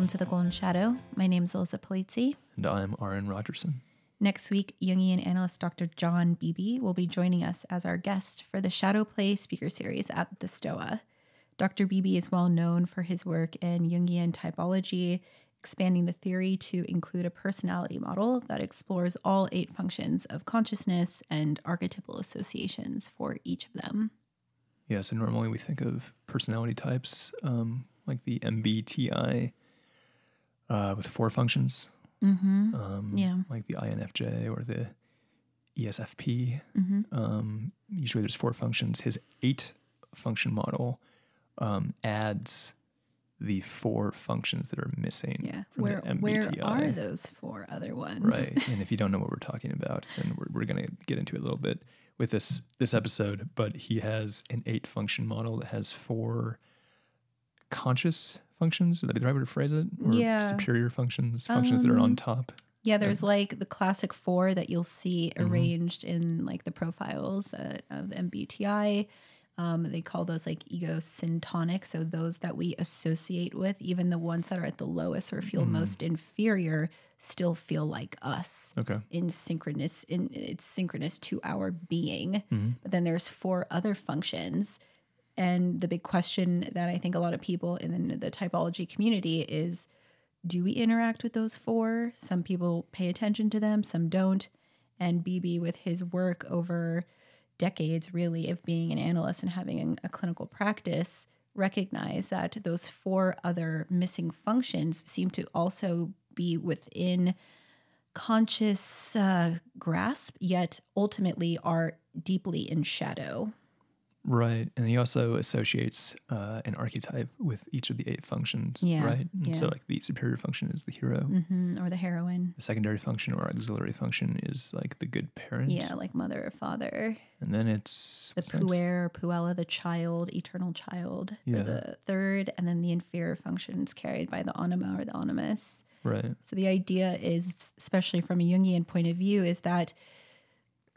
Welcome to the Golden Shadow. My name is Elisa Polizzi. And I'm Aaron Rogerson. Next week, Jungian analyst Dr. John Beebe will be joining us as our guest for the Shadow Play speaker series at the STOA. Dr. Beebe is well known for his work in Jungian typology, expanding the theory to include a personality model that explores all eight functions of consciousness and archetypal associations for each of them. Yeah, so normally we think of personality types um, like the MBTI uh, with four functions, Mm-hmm. um, Yeah. like the INFJ or the ESFP. Mm-hmm. Um, usually there's four functions. His eight function model um, adds the four functions that are missing Yeah. from Where the where are those four other ones? Right. and if you don't know what we're talking about, then we're, we're going to get into it a little bit with this this episode. But he has an eight function model that has four conscious functions. Is that the right way to phrase it? Or Yeah. superior functions, functions that are on Um, top. Yeah, there's like the classic four that you'll see Mhm. arranged in like the profiles uh, of MBTI. Um, they call those like ego syntonic. So those that we associate with, even the ones that are at the lowest or feel Mhm. most inferior, still feel like us Okay. in synchronous. In it's synchronous to our being. Mhm. But then there's four other functions. And the big question that I think a lot of people in the, typology community is do we interact with those four? Some people pay attention to them, some don't. And Beebe, with his work over decades, really, of being an analyst and having a clinical practice, recognize that those four other missing functions seem to also be within conscious uh, grasp, yet ultimately are deeply in shadow. Right. And he also associates uh, an archetype with each of the eight functions. Yeah, Right. And so, like, the superior function is the hero. hmm Or the heroine. The secondary function or auxiliary function is like the good parent. Yeah, like mother or father. And then it's the puer, puella, the child, eternal child, Yeah. the third, and then the inferior functions carried by the anima or the animus. Right. So the idea is, especially from a Jungian point of view, is that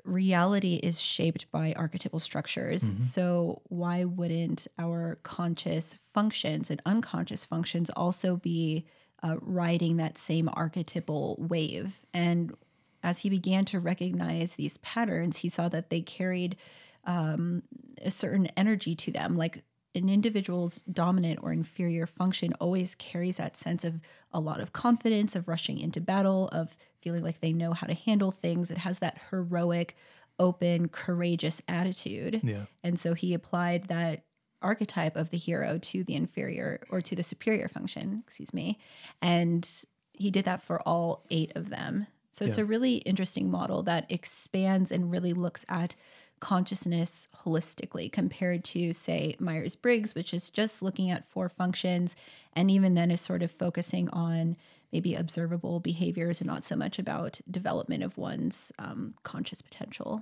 reality is shaped by archetypal structures. Mhm. So why wouldn't our conscious functions and unconscious functions also be uh, riding that same archetypal wave? And as he began to recognize these patterns, he saw that they carried um, a certain energy to them, like an individual's dominant or inferior function always carries that sense of a lot of confidence, of rushing into battle, of feeling like they know how to handle things. It has that heroic, open, courageous attitude. Yeah. And so he applied that archetype of the hero to the inferior or to the superior function, excuse me. And he did that for all eight of them. So it's Yeah. a really interesting model that expands and really looks at consciousness holistically compared to, say, Myers Briggs, which is just looking at four functions and even then is sort of focusing on maybe observable behaviors and not so much about development of one's um, conscious potential.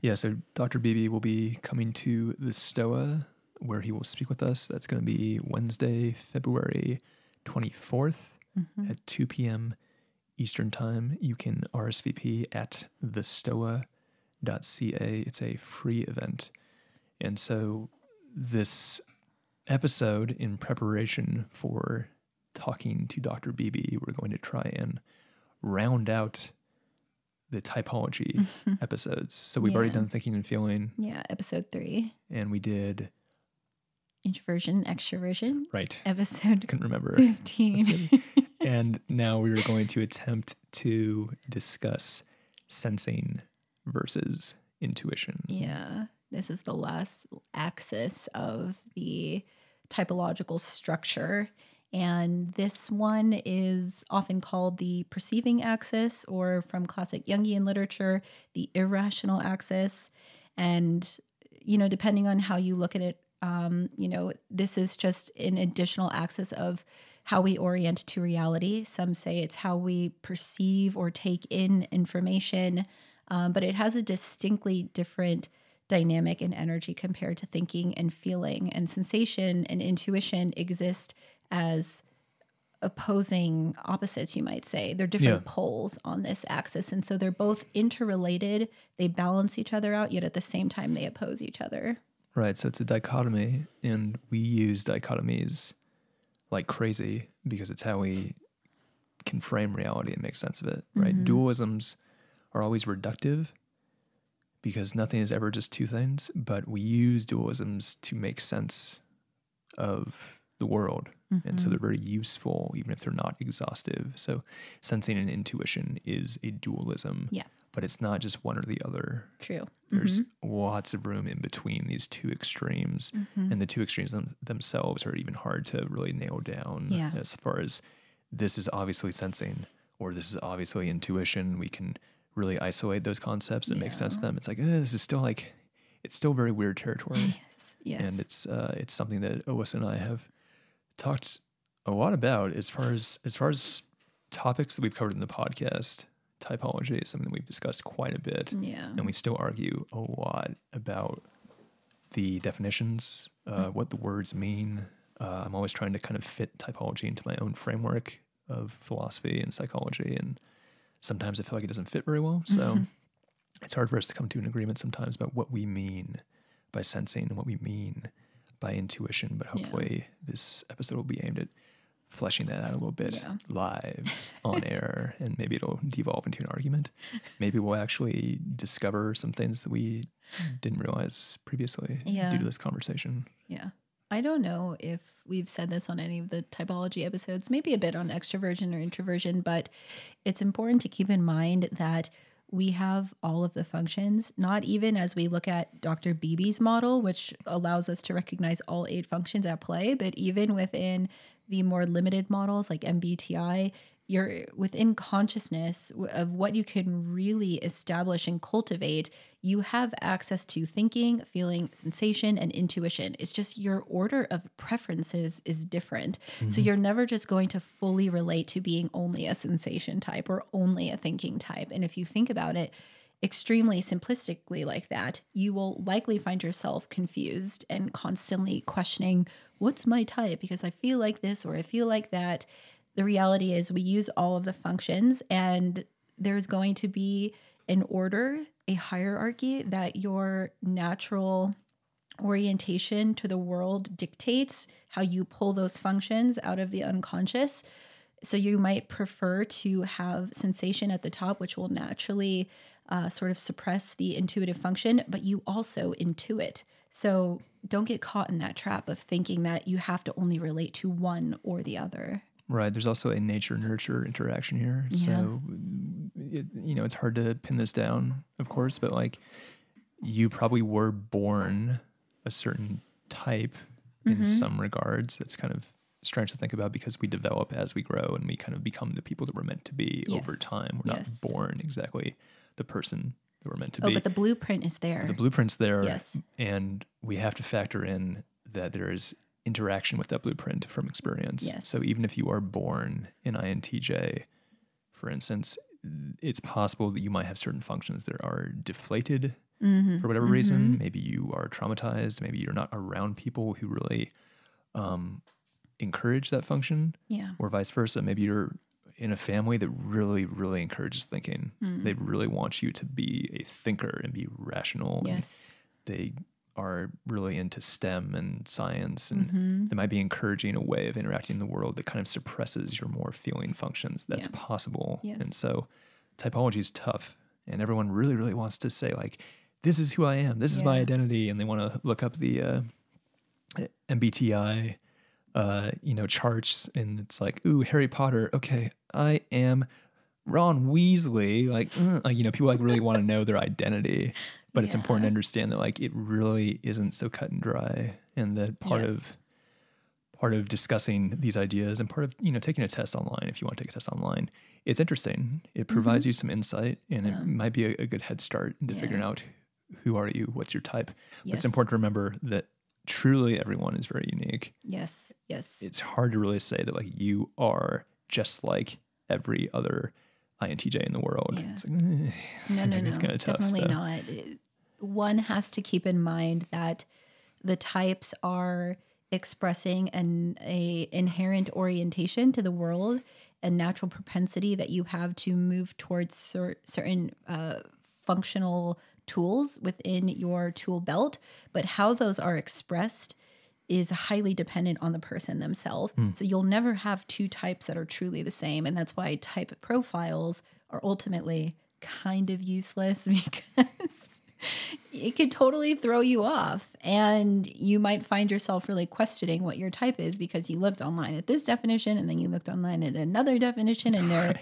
Yeah, so Dr. Beebe will be coming to the STOA where he will speak with us. That's going to be Wednesday, February 24th Mhm. at 2 p.m. Eastern Time. You can RSVP at thestoa.ca. It's a free event. And so this episode in preparation for talking to Dr. Beebe, we're going to try and round out the typology episodes. So we've already Mm-hmm. Done thinking and feeling, Yeah, episode three, and we did introversion, extroversion. right. Episode Couldn't remember. 15. and now we are going to attempt to discuss sensing versus intuition. yeah, this is the last axis of the typological structure. And this one is often called the perceiving axis, or from classic Jungian literature, the irrational axis. And, you know, depending on how you look at it, um, you know, this is just an additional axis of how we orient to reality. Some say it's how we perceive or take in information, um, but it has a distinctly different dynamic and energy compared to thinking and feeling. And sensation and intuition exist as opposing opposites, you might say. They're different Yeah. poles on this axis. And so they're both interrelated. They balance each other out, yet at the same time, they oppose each other. Right. So it's a dichotomy, and we use dichotomies like crazy because it's how we can frame reality and make sense of it, right? Mhm. Dualisms are always reductive because nothing is ever just two things, but we use dualisms to make sense of the world. And so Mhm. they're very useful, even if they're not exhaustive. So sensing and intuition is a dualism. Yeah. But it's not just one or the other. True. There's lots of room in between these two extremes. Mhm. And the two extremes them, themselves are even hard to really nail down Yeah. as far as this is obviously sensing or this is obviously intuition. We can really isolate those concepts and make sense of them. It's like, eh, this is still like, it's still very weird territory Yes. Yes. and it's uh, it's something that Otis and I have talked a lot about as far as as far as topics that we've covered in the podcast. Typology is something that we've discussed quite a bit, yeah. and we still argue a lot about the definitions, uh, Mm. what the words mean. Uh, I'm always trying to kind of fit typology into my own framework of philosophy and psychology, and sometimes I feel like it doesn't fit very well. So Mhm. it's hard for us to come to an agreement sometimes about what we mean by sensing and what we mean by intuition. But Yeah. hopefully, this episode will be aimed at fleshing that out a little bit Yeah. live on air, and maybe it'll devolve into an argument. Maybe we'll actually discover some things that we didn't realize previously Yeah. due to this conversation. Yeah. I don't know if we've said this on any of the typology episodes, maybe a bit on extroversion or introversion, but it's important to keep in mind that we have all of the functions, not even as we look at Dr. Beebe's model, which allows us to recognize all eight functions at play, but even within the more limited models like MBTI, you're within consciousness of what you can really establish and cultivate. You have access to thinking, feeling, sensation, and intuition. It's just your order of preferences is different. So mm-hmm. you're never just going to fully relate to being only a sensation type or only a thinking type. And if you think about it, extremely simplistically like that, you will likely find yourself confused and constantly questioning, what's my type? Because I feel like this or I feel like that. The reality is, we use all of the functions, and there's going to be an order, a hierarchy that your natural orientation to the world dictates how you pull those functions out of the unconscious. So you might prefer to have sensation at the top, which will naturally uh, sort of suppress the intuitive function, but you also intuit. So don't get caught in that trap of thinking that you have to only relate to one or the other. Right. There's also a nature nurture interaction here. So, it, you know, it's hard to pin this down, of course, but like you probably were born a certain type in mm-hmm. some regards. It's kind of strange to think about because we develop as we grow and we kind of become the people that we're meant to be over time. We're Yes. not born exactly the person that we're meant to Oh, be. but the blueprint is there. the blueprint's there. Yes. And we have to factor in that there is interaction with that blueprint from experience. Yes. So even if you are born in INTJ, for instance, it's possible that you might have certain functions that are deflated Mhm. for whatever reason. Maybe you are traumatized. Maybe you're not around people who really um, encourage that function, Yeah. or vice versa. Maybe you're in a family that really, really encourages thinking. Mm. They really want you to be a thinker and be rational. Yes. they are really into STEM and science, and Mhm. they might be encouraging a way of interacting in the world that kind of suppresses your more feeling functions. That's Yeah. possible. Yes. And so typology is tough, and everyone really, really wants to say, like, this is who I am, this is my identity, and they want to look up the uh, MBTI. Uh, you know, charts, and it's like, ooh, Harry Potter. Okay, I am Ron Weasley. Like, uh, like, you know, people like really want to know their identity but it's important to understand that like it really isn't so cut and dry and that part Yes. of part of discussing these ideas and part of you know taking a test online if you want to take a test online it's interesting it provides you some insight and Mm-hmm. Yeah. it might be a, a good head start into Yeah. figuring out who are you what's your type but it's important to remember that truly everyone is very unique Yes. Yes. it's hard to really say that like you are just like every other INTJ in the world. Yeah. It's like, eh, No, no, no. it's kind of tough. Definitely so. not. One has to keep in mind that the types are expressing an a inherent orientation to the world and natural propensity that you have to move towards cer- certain uh, functional tools within your tool belt. But how those are expressed is highly dependent on the person themselves. Hmm. So you'll never have two types that are truly the same. And that's why type profiles are ultimately kind of useless because it could totally throw you off. And you might find yourself really questioning what your type is because you looked online at this definition and then you looked online at another definition and they're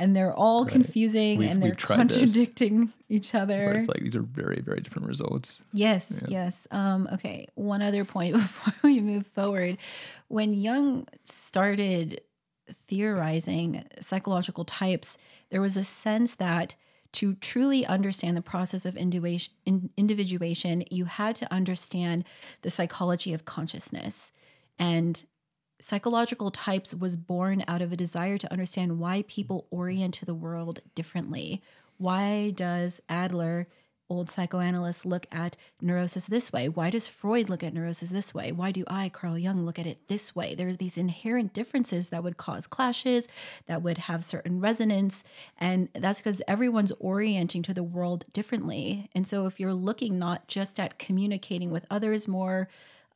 and they're all confusing We've- and they're we've this. contradicting each other. it's like these are very, very different results. Yes, yes. Um, okay, one other point before we move forward. When Jung started theorizing psychological types, there was a sense that to truly understand the process of individuation, you had to understand the psychology of consciousness. And psychological types was born out of a desire to understand why people orient to the world differently. Why does Adler, old psychoanalysts look at neurosis this way? Why does Freud look at neurosis this way? Why do I, Carl Jung, look at it this way? There's these inherent differences that would cause clashes, that would have certain resonance. And that's because everyone's orienting to the world differently. And so if you're looking not just at communicating with others more,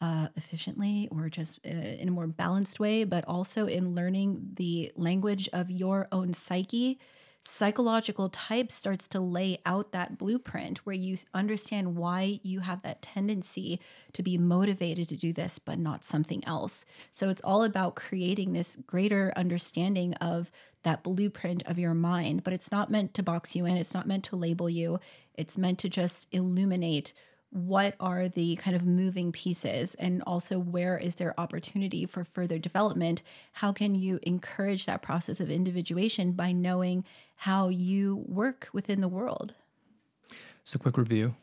uh, efficiently or just uh, in a more balanced way, but also in learning the language of your own psyche. Psychological type starts to lay out that blueprint where you understand why you have that tendency to be motivated to do this, but not something else. So it's all about creating this greater understanding of that blueprint of your mind, but it's not meant to box you in, it's not meant to label you, it's meant to just illuminate what are the kind of moving pieces and also where is there opportunity for further development how can you encourage that process of individuation by knowing how you work within the world So, quick review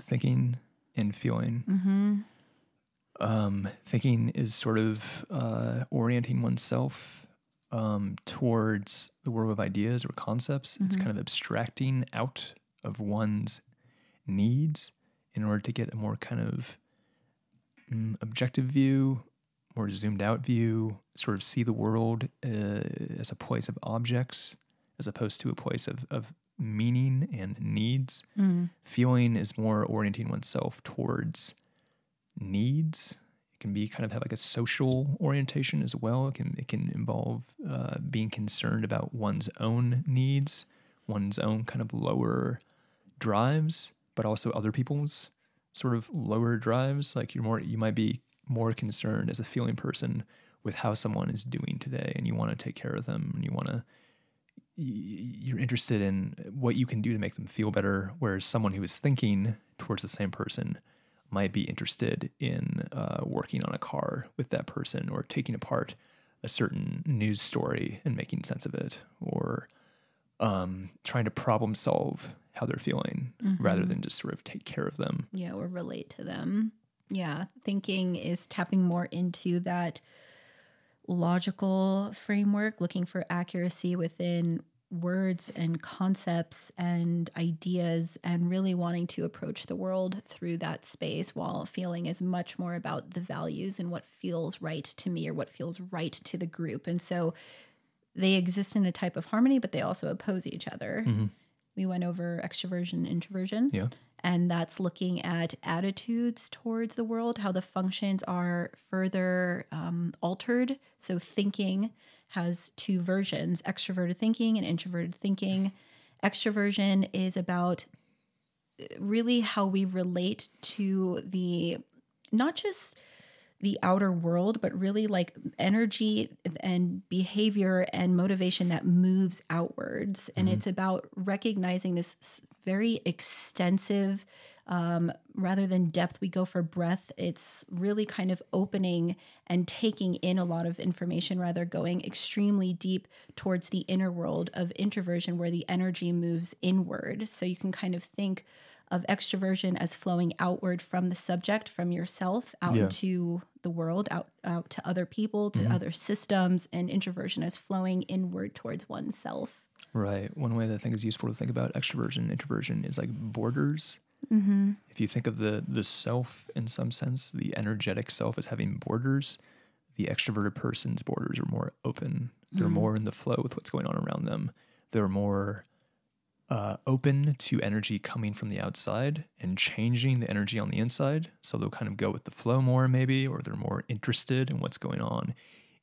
thinking and feeling. mm-hmm. Um, thinking is sort of uh, orienting oneself um, towards the world of ideas or concepts. It's kind of abstracting out of one's needs in order to get a more kind of mm, objective view, more zoomed out view, sort of see the world uh, as a place of objects as opposed to a place of, of meaning and needs. Feeling is more orienting oneself towards needs. It can be kind of have like a social orientation as well. It can it can involve uh, being concerned about one's own needs, one's own kind of lower drives, but also other people's sort of lower drives. Like you're more you might be more concerned as a feeling person with how someone is doing today, and you want to take care of them, and you want to you're interested in what you can do to make them feel better, whereas someone who is thinking towards the same person might be interested in uh, working on a car with that person or taking apart a certain news story and making sense of it or um, trying to problem solve how they're feeling rather than just sort of take care of them. yeah or relate to them. Yeah thinking is tapping more into that logical framework looking for accuracy within words and concepts and ideas and really wanting to approach the world through that space while feeling is much more about the values and what feels right to me or what feels right to the group. And so they exist in a type of harmony but they also oppose each other we went over extroversion introversion Yeah. and that's looking at attitudes towards the world, how the functions are further um, altered. So, thinking has two versions extroverted thinking and introverted thinking. Extroversion is about uh, really how we relate to the not just the outer world, but really like energy and behavior and motivation that moves outwards. And it's about recognizing this very extensive, um, rather than depth, we go for breadth. It's really kind of opening and taking in a lot of information, rather going extremely deep towards the inner world of introversion, where the energy moves inward. So you can kind of think of extroversion as flowing outward from the subject, from yourself, out Yeah. into the world, out out to other people, to mm-hmm. other systems, and introversion as flowing inward towards oneself. Right. One way that I think is useful to think about extroversion, and introversion is like borders. Mm-hmm. If you think of the the self in some sense, the energetic self as having borders, the extroverted person's borders are more open. They're mm-hmm. more in the flow with what's going on around them. They're more uh, open to energy coming from the outside and changing the energy on the inside. So they'll kind of go with the flow more, maybe, or they're more interested in what's going on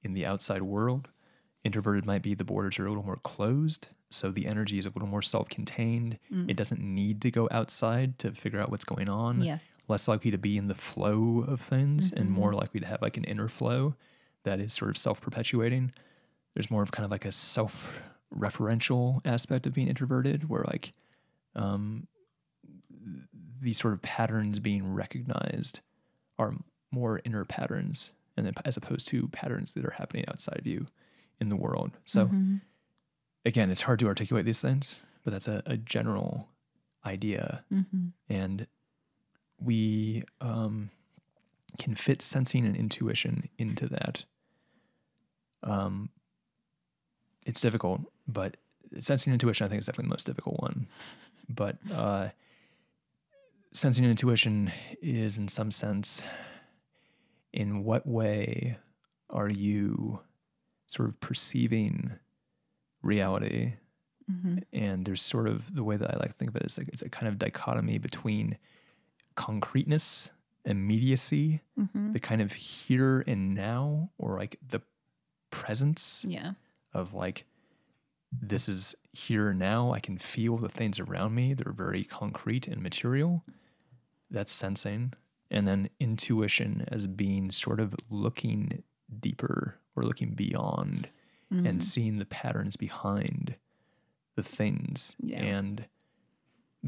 in the outside world. Introverted might be the borders are a little more closed. So the energy is a little more self contained. It doesn't need to go outside to figure out what's going on. Yes. Less likely to be in the flow of things and more likely to have like an inner flow that is sort of self perpetuating. There's more of kind of like a self referential aspect of being introverted where like um, these sort of patterns being recognized are more inner patterns and then as opposed to patterns that are happening outside of you in the world. So again, it's hard to articulate these things, but that's a, a general idea. And we um, can fit sensing and intuition into that. Um, it's difficult, but sensing intuition, I think, is definitely the most difficult one. But uh, sensing and intuition is, in some sense, in what way are you sort of perceiving reality? And there's sort of the way that I like to think of it is like it's a kind of dichotomy between concreteness, immediacy, the kind of here and now, or like the presence Yeah. of like this is here now. I can feel the things around me. They're very concrete and material. That's sensing. And then intuition as being sort of looking deeper or looking beyond and mm-hmm. seeing the patterns behind the things Yeah. and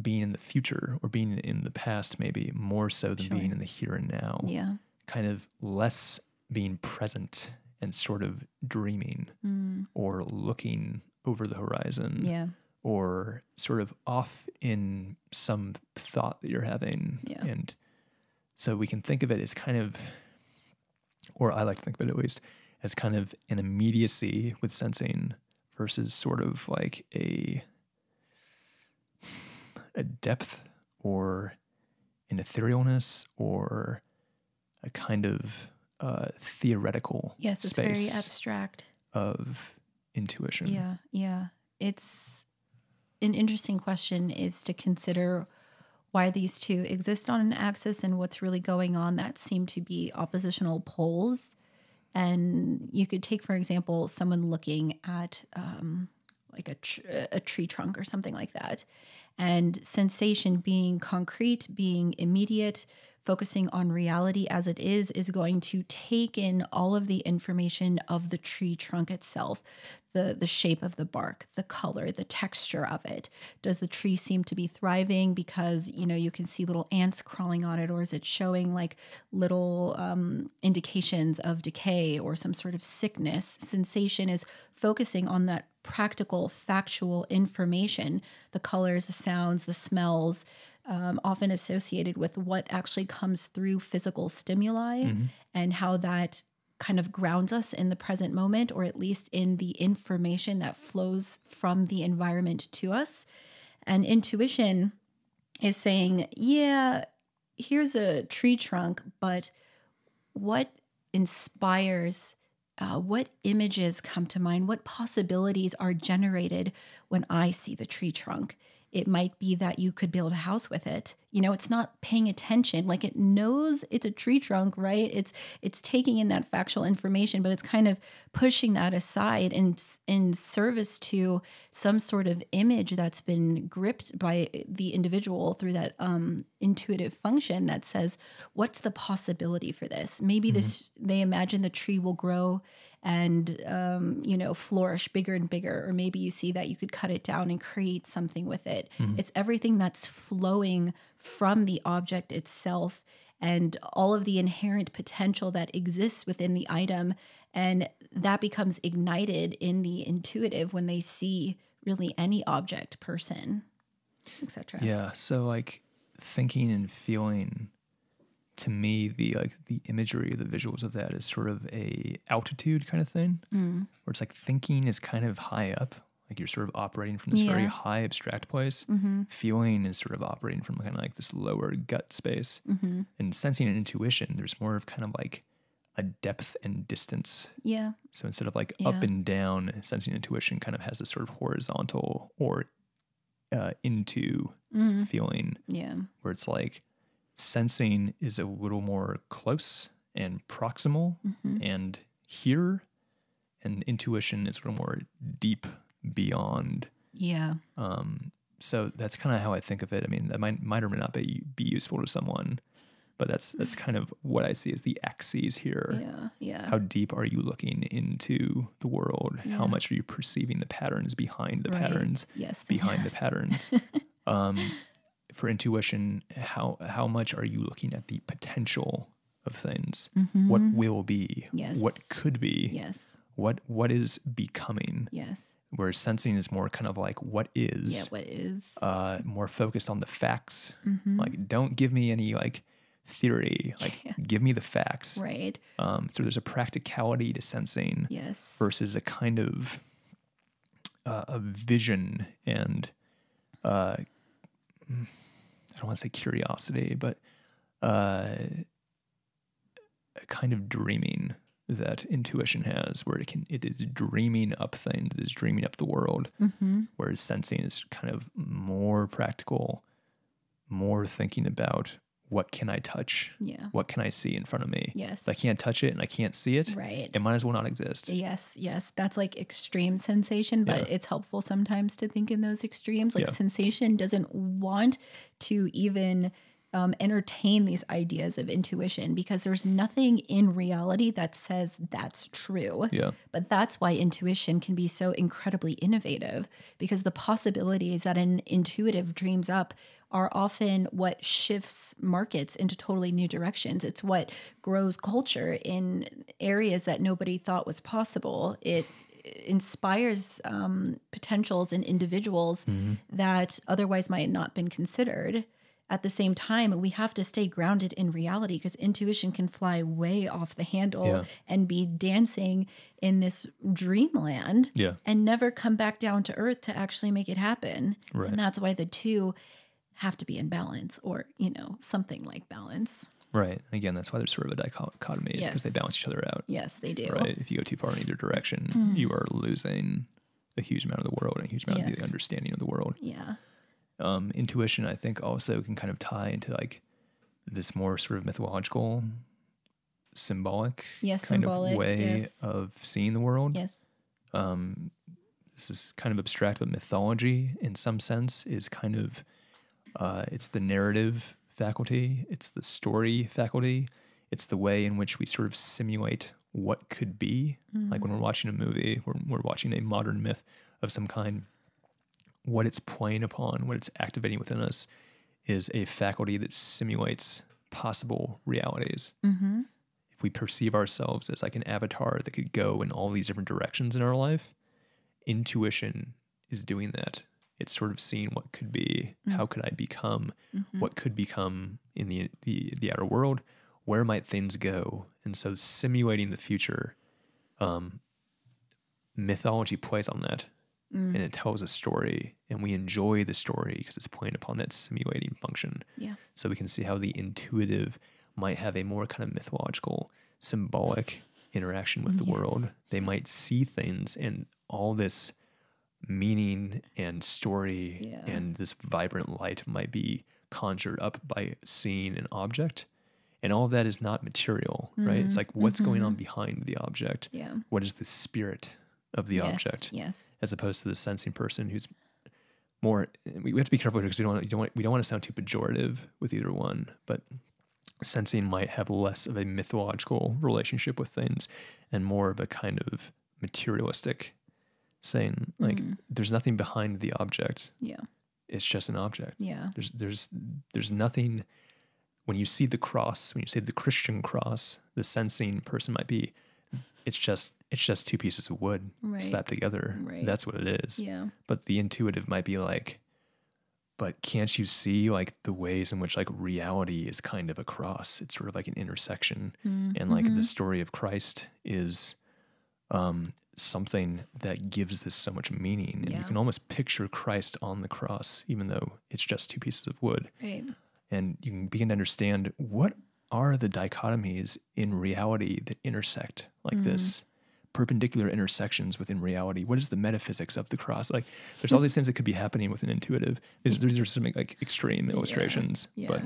being in the future or being in the past, maybe more so than Sure. being in the here and now Yeah. kind of less being present and sort of dreaming mm. or looking over the horizon Yeah. or sort of off in some thought that you're having. Yeah. And so we can think of it as kind of, or I like to think of it at least, as kind of an immediacy with sensing versus sort of like a a depth or an etherealness or a kind of uh, theoretical Yes, it's space very abstract. of intuition. Yeah, yeah. It's an interesting question is to consider why these two exist on an axis and what's really going on that seem to be oppositional poles. And you could take, for example, someone looking at um, like a, tr- a tree trunk or something like that, and sensation being concrete, being immediate, focusing on reality as it is, is going to take in all of the information of the tree trunk itself the, the shape of the bark, the color, the texture of it. Does the tree seem to be thriving because, you know, you can see little ants crawling on it, or is it showing like little um, indications of decay or some sort of sickness? Sensation is focusing on that practical, factual information the colors, the sounds, the smells, um, often associated with what actually comes through physical stimuli and how that kind of grounds us in the present moment, or at least in the information that flows from the environment to us. And intuition is saying, yeah, here's a tree trunk, but what inspires uh, what images come to mind? What possibilities are generated when I see the tree trunk? It might be that you could build a house with it. You know, it's not paying attention. Like it knows it's a tree trunk, right? It's it's taking in that factual information, but it's kind of pushing that aside in in service to some sort of image that's been gripped by the individual through that um, intuitive function that says, "What's the possibility for this?" Maybe this they imagine the tree will grow and um, you know flourish bigger and bigger or maybe you see that you could cut it down and create something with it it's everything that's flowing from the object itself and all of the inherent potential that exists within the item and that becomes ignited in the intuitive when they see really any object person etc Yeah. So like thinking and feeling to me the like the imagery, the visuals of that is sort of a altitude kind of thing. Mm. Where it's like thinking is kind of high up. Like you're sort of operating from this very high abstract place. Mm-hmm. Feeling is sort of operating from kind of like this lower gut space. Mm-hmm. And sensing and intuition, there's more of kind of like a depth and distance. yeah So instead of like up and down, sensing and intuition kind of has this sort of horizontal or uh, into Mhm. feeling Yeah. where it's like sensing is a little more close and proximal Mhm. and here and intuition is a little more deep beyond Yeah. um, so that's kind of how I think of it. I mean, that might might or may not be be useful to someone, but that's that's kind of what I see as the axes here. Yeah. Yeah. How deep are you looking into the world? Yeah. How much are you perceiving the patterns behind the Right. patterns Yes. behind the patterns? um, for intuition, how how much are you looking at the potential of things? What Mhm. will be? Yes. What could be? Yes. What what is becoming? Yes. Whereas sensing is more kind of like what is Yeah. What is? uh, more focused on the facts. Mhm. Like, don't give me any like theory. Like, Yeah. give me the facts. right. Um, so there's a practicality to sensing Yes. versus a kind of uh, a vision and uh, I don't want to say curiosity, but uh, a kind of dreaming that intuition has, where it can it is dreaming up things, it is dreaming up the world Mm-hmm. whereas sensing is kind of more practical, more thinking about what can I touch, Yeah. what can I see in front of me. Yes. If I can't touch it and I can't see it, Right. it might as well not exist. Yes, yes. That's like extreme sensation, but Yeah. it's helpful sometimes to think in those extremes. Like Yeah. sensation doesn't want to even um, entertain these ideas of intuition because there's nothing in reality that says that's true. Yeah, But that's why intuition can be so incredibly innovative because the possibilities that an intuitive dreams up are often what shifts markets into totally new directions. It's what grows culture in areas that nobody thought was possible. It inspires um, potentials in individuals that otherwise might not been considered. At the same time, we have to stay grounded in reality because intuition can fly way off the handle Yeah. and be dancing in this dreamland yeah, and never come back down to earth to actually make it happen. Right. And that's why the two have to be in balance or, you know, something like balance. right. Again, that's why there's sort of a dichotomy, is because they balance each other out. Yes, they do. Right. If you go too far in either direction, Mm. you are losing a huge amount of the world and a huge amount of the understanding of the world. Yeah. Um, intuition, I think, also can kind of tie into like this more sort of mythological, symbolic Yes, kind symbolic, of way yes. of seeing the world. Yes. Um, this is kind of abstract, but mythology, in some sense, is kind of uh, it's the narrative faculty, it's the story faculty, it's the way in which we sort of simulate what could be. Like when we're watching a movie, we're, we're watching a modern myth of some kind what it's playing upon, what it's activating within us, is a faculty that simulates possible realities. Mm-hmm. If we perceive ourselves as like an avatar that could go in all these different directions in our life, intuition is doing that. It's sort of seeing what could be, how could I become, what could become in the, the the outer world, where might things go, and so simulating the future. Um, mythology plays on that and mm. it tells a story and we enjoy the story because it's playing upon that simulating function Yeah. so we can see how the intuitive might have a more kind of mythological symbolic interaction with the Yes. world they might see things and all this meaning and story Yeah. and this vibrant light might be conjured up by seeing an object and all of that is not material right it's mm. like what's going on mm-hmm. behind the object Yeah. what is the spirit of the yes. object Yes. as opposed to the sensing person who's more we have to be careful because we don't want, don't want, we don't want to sound too pejorative with either one but sensing might have less of a mythological relationship with things and more of a kind of materialistic saying like mm. there's nothing behind the object Yeah. it's just an object Yeah. there's there's there's nothing when you see the cross when you see the christian cross the sensing person might be it's just it's just two pieces of wood Right. slapped together Right. that's what it is Yeah. but the intuitive might be like but can't you see like the ways in which like reality is kind of a cross it's sort of like an intersection Mm, and like mm-hmm. the story of christ is um something that gives this so much meaning and you can almost picture christ on the cross even though it's just two pieces of wood Right. and you can begin to understand what are the dichotomies in reality that intersect like Mm-hmm. this perpendicular intersections within reality? What is the metaphysics of the cross? Like, there's all hmm. these things that could be happening with an intuitive. These, these are some like extreme illustrations, yeah. but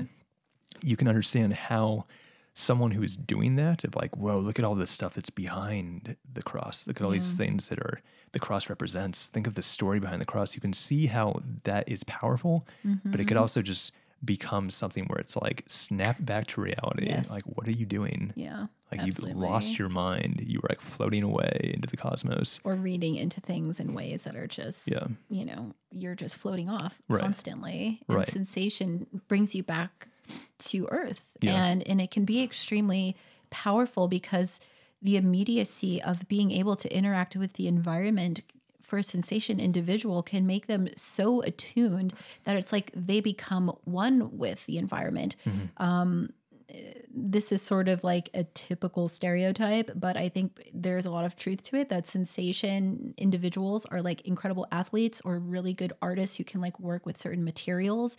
you can understand how someone who is doing that of like, whoa, look at all this stuff that's behind the cross. Look at all these things that are the cross represents. Think of the story behind the cross. You can see how that is powerful, but it could mm-hmm. also just become something where it's like snap back to reality. Yes. Like, what are you doing? Yeah. Like absolutely. you've lost your mind. You were like floating away into the cosmos. or reading into things in ways that are just Yeah. you know you're just floating off Right. constantly and Right. sensation brings you back to earth Yeah. and and it can be extremely powerful because the immediacy of being able to interact with the environment for a sensation individual can make them so attuned that it's like they become one with the environment. Um this is sort of like a typical stereotype, but I think there's a lot of truth to it that sensation individuals are like incredible athletes or really good artists who can like work with certain materials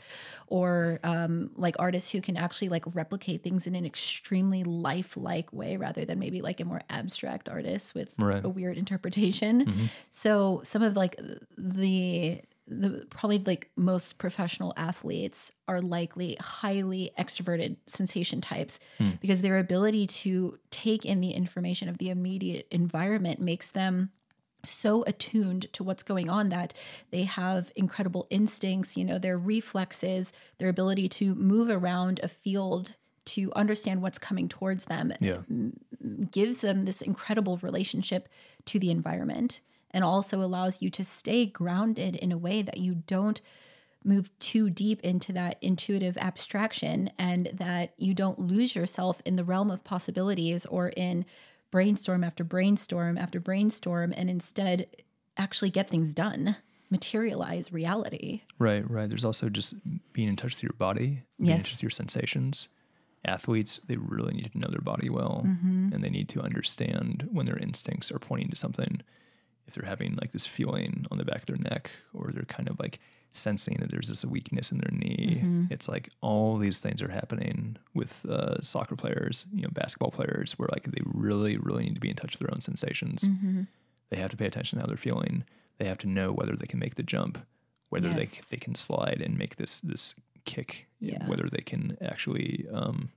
or um, like artists who can actually like replicate things in an extremely lifelike way rather than maybe like a more abstract artist with Right. a weird interpretation. So some of like the the probably like most professional athletes are likely highly extroverted sensation types hmm. because their ability to take in the information of the immediate environment makes them so attuned to what's going on that they have incredible instincts, you know, their reflexes, their ability to move around a field to understand what's coming towards them Yeah. gives them this incredible relationship to the environment and also allows you to stay grounded in a way that you don't move too deep into that intuitive abstraction and that you don't lose yourself in the realm of possibilities or in brainstorm after brainstorm after brainstorm and instead actually get things done materialize reality Right, right. There's also just being in touch with your body, being in Yes. touch with your sensations. Athletes, they really need to know their body well Mm-hmm. and they need to understand when their instincts are pointing to something. If they're having like this feeling on the back of their neck or they're kind of like sensing that there's this weakness in their knee, Mm-hmm. it's like all these things are happening with uh, soccer players, you know, basketball players, where like they really, really need to be in touch with their own sensations. Mm-hmm. They have to pay attention to how they're feeling. They have to know whether they can make the jump, whether they they can slide and make this this kick, Yeah. whether they can actually, um,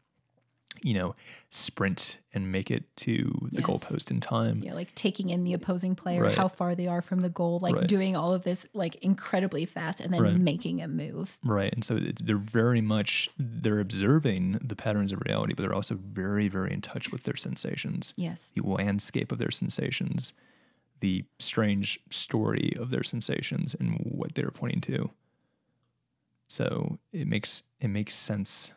you know, sprint and make it to the Yes. goalpost in time. yeah like taking in the opposing player Right. how far they are from the goal like Right. doing all of this like incredibly fast and then Right. making a move Right, and so it's, they're very much they're observing the patterns of reality, but they're also very, very in touch with their sensations, yes the landscape of their sensations, the strange story of their sensations, and what they're pointing to. So it makes it makes sense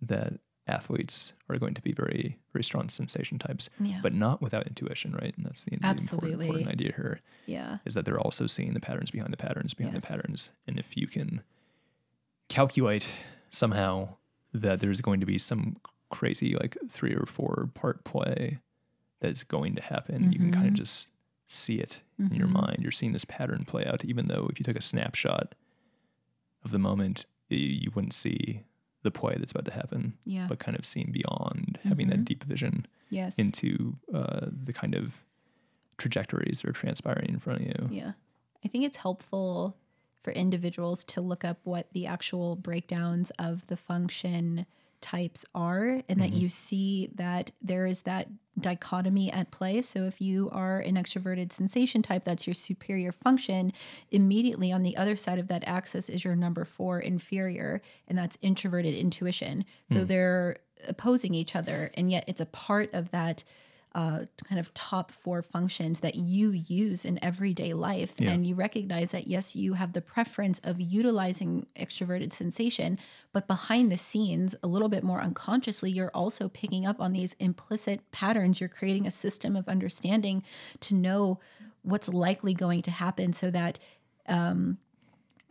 that athletes are going to be very, very strong sensation types, yeah but not without intuition, right? And that's the, the important, Absolutely. important idea here yeah is that they're also seeing the patterns behind the patterns behind Yes. the patterns. And if you can calculate somehow that there's going to be some crazy like three or four part play that's going to happen, you can kind of Mhm. just see it in your Mhm. mind. You're seeing this pattern play out, even though if you took a snapshot of the moment, you wouldn't see the play that's about to happen, yeah but kind of seeing beyond, having that Mhm. deep vision yes into uh, the kind of trajectories that are transpiring in front of you. Yeah. I think it's helpful for individuals to look up what the actual breakdowns of the function types are and that mm-hmm. you see that there is that dichotomy at play. So if you are an extroverted sensation type, that's your superior function. Immediately on the other side of that axis is your number four inferior, and that's introverted intuition. So hmm. they're opposing each other, and yet it's a part of that uh, kind of top four functions that you use in everyday life. Yeah. And you recognize that, yes, you have the preference of utilizing extroverted sensation, but behind the scenes, a little bit more unconsciously, you're also picking up on these implicit patterns. You're creating a system of understanding to know what's likely going to happen so that um,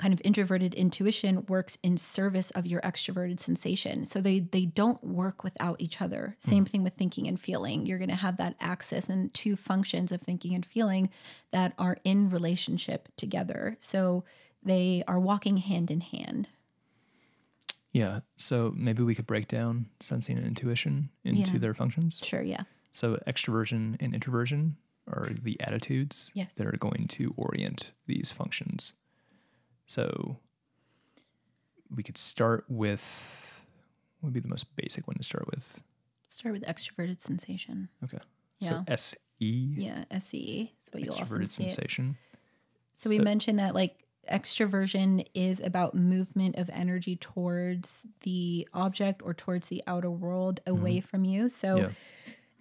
kind of introverted intuition works in service of your extroverted sensation. So they they don't work without each other. Hmm. Same thing with thinking and feeling. You're going to have that axis and two functions of thinking and feeling that are in relationship together. So they are walking hand in hand. Yeah. So maybe we could break down sensing and intuition into Yeah. their functions. Sure, yeah. So extroversion and introversion are the attitudes Yes. that are going to orient these functions. So we could start with what would be the most basic one to start with? Start with extroverted sensation. Okay. Yeah. So SE, Yeah, SE is what you'll often extroverted see. Sensation. So we mentioned that like extroversion is about movement of energy towards the object or towards the outer world away from you. So Mm-hmm. Yeah.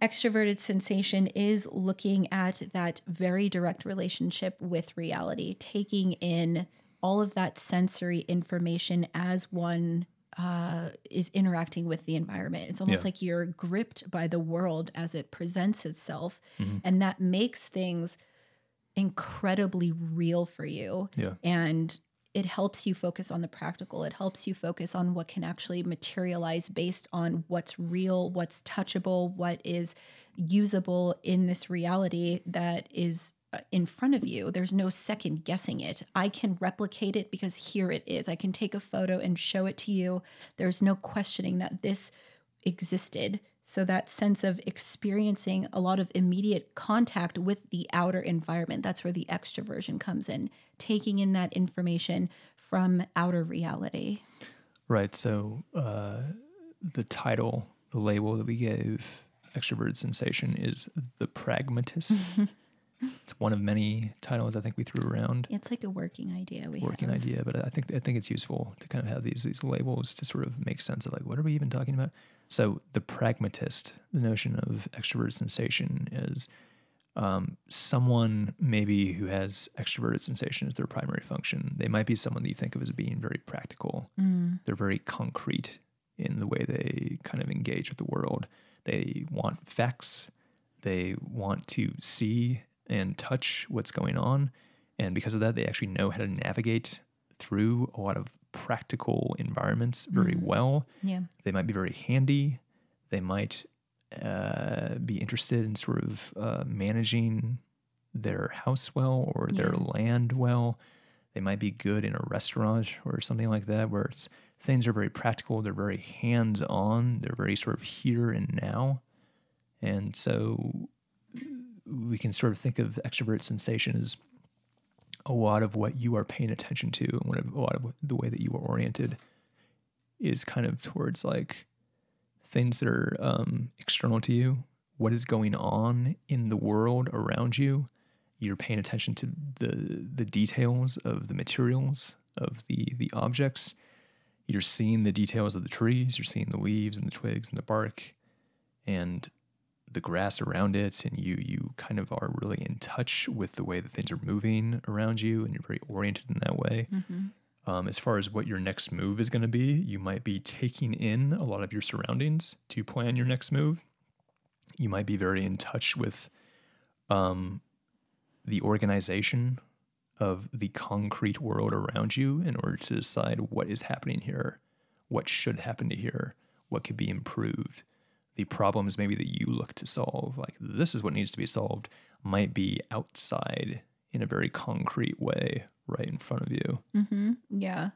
extroverted sensation is looking at that very direct relationship with reality, taking in all of that sensory information as one uh, is interacting with the environment. It's almost Yeah. like you're gripped by the world as it presents itself, Mm-hmm. and that makes things incredibly real for you. Yeah. And it helps you focus on the practical. It helps you focus on what can actually materialize based on what's real, what's touchable, what is usable in this reality that is in front of you. There's no second guessing it. I can replicate it because here it is. I can take a photo and show it to you. There's no questioning that this existed. So that sense of experiencing a lot of immediate contact with the outer environment, that's where the extroversion comes in, taking in that information from outer reality. Right. So uh, the title, the label that we gave extroverted sensation is the pragmatist. it's one of many titles I think we threw around. It's like a working idea we Working have. idea, but I think I think it's useful to kind of have these these labels to sort of make sense of like what are we even talking about. So the pragmatist, the notion of extroverted sensation is um, someone maybe who has extroverted sensation as their primary function. They might be someone that you think of as being very practical. They're very concrete in the way they kind of engage with the world. They want facts. They want to see and touch what's going on. And because of that, they actually know how to navigate through a lot of practical environments very well. Yeah. They might be very handy. They might uh, be interested in sort of uh, managing their house well or their land well. They might be good in a restaurant or something like that, where it's things are very practical. They're very hands on. They're very sort of here and now. And so we can sort of think of extrovert sensation as a lot of what you are paying attention to and what a lot of the way that you are oriented is kind of towards like things that are um, external to you, what is going on in the world around you. You're paying attention to the the details of the materials of the the objects. You're seeing the details of the trees. You're seeing the leaves and the twigs and the bark, and the grass around it. And you you kind of are really in touch with the way that things are moving around you, and you're very oriented in that way. Um, as far as what your next move is going to be, you might be taking in a lot of your surroundings to plan your next move. You might be very in touch with um, the organization of the concrete world around you in order to decide what is happening here, what should happen to here, what could be improved. The problems maybe that you look to solve, like this is what needs to be solved, might be outside in a very concrete way right in front of you. Mm-hmm. Yeah.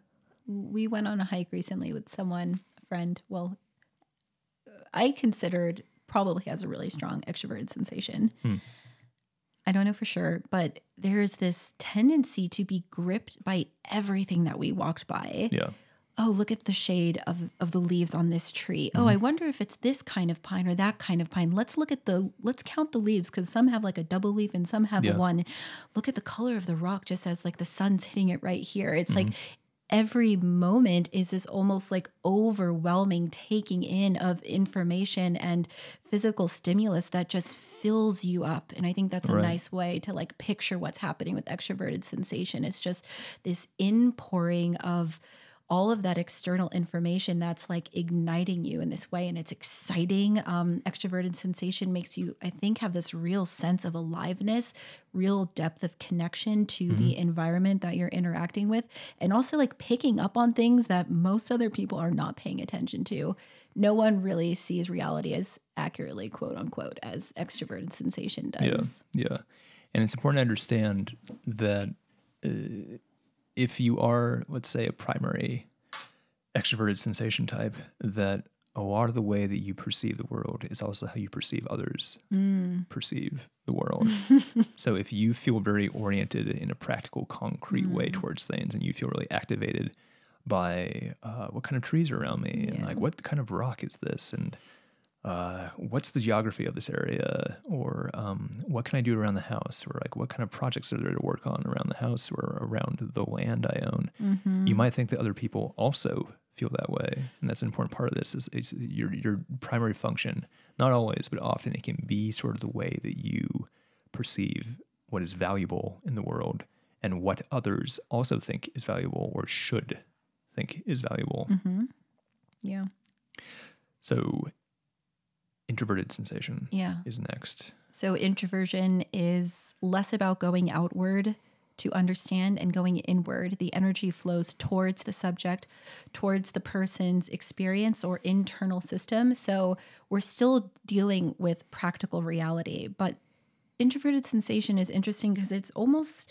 We went on a hike recently with someone, a friend. Well, I considered probably has a really strong extroverted sensation. Hmm. I don't know for sure, but there's this tendency to be gripped by everything that we walked by. Yeah. Oh, look at the shade of, of the leaves on this tree. Mm-hmm. Oh, I wonder if it's this kind of pine or that kind of pine. Let's look at the let's count the leaves because some have like a double leaf and some have Yeah. one. Look at the color of the rock just as like the sun's hitting it right here. It's like Mm-hmm. every moment is this almost like overwhelming taking in of information and physical stimulus that just fills you up. And I think that's a Right. nice way to like picture what's happening with extroverted sensation. It's just this inpouring of all of that external information that's like igniting you in this way and it's exciting um, extroverted sensation makes you i think have this real sense of aliveness real depth of connection to the environment that you're interacting with and also like picking up on things that most other people are not paying attention to. No one really sees reality as accurately quote unquote as extroverted sensation does. Yeah, yeah, and it's important to understand that uh, if you are, let's say, a primary extroverted sensation type, that a lot of the way that you perceive the world is also how you perceive others Mm. perceive the world. so if you feel very oriented in a practical, concrete way Mm. towards things, and you feel really activated by uh, what kind of trees are around me, and like what kind of rock is this, and uh, what's the geography of this area, or um, what can I do around the house, or like what kind of projects are there to work on around the house or around the land I own. Mhm. You might think that other people also feel that way, and that's an important part of this. Is, is your your primary function, not always, but often it can be sort of the way that you perceive what is valuable in the world and what others also think is valuable or should think is valuable. Mhm. Yeah. So, introverted sensation Yeah. is next. So introversion is less about going outward to understand and going inward. The energy flows towards the subject, towards the person's experience or internal system. So we're still dealing with practical reality, but introverted sensation is interesting because it's almost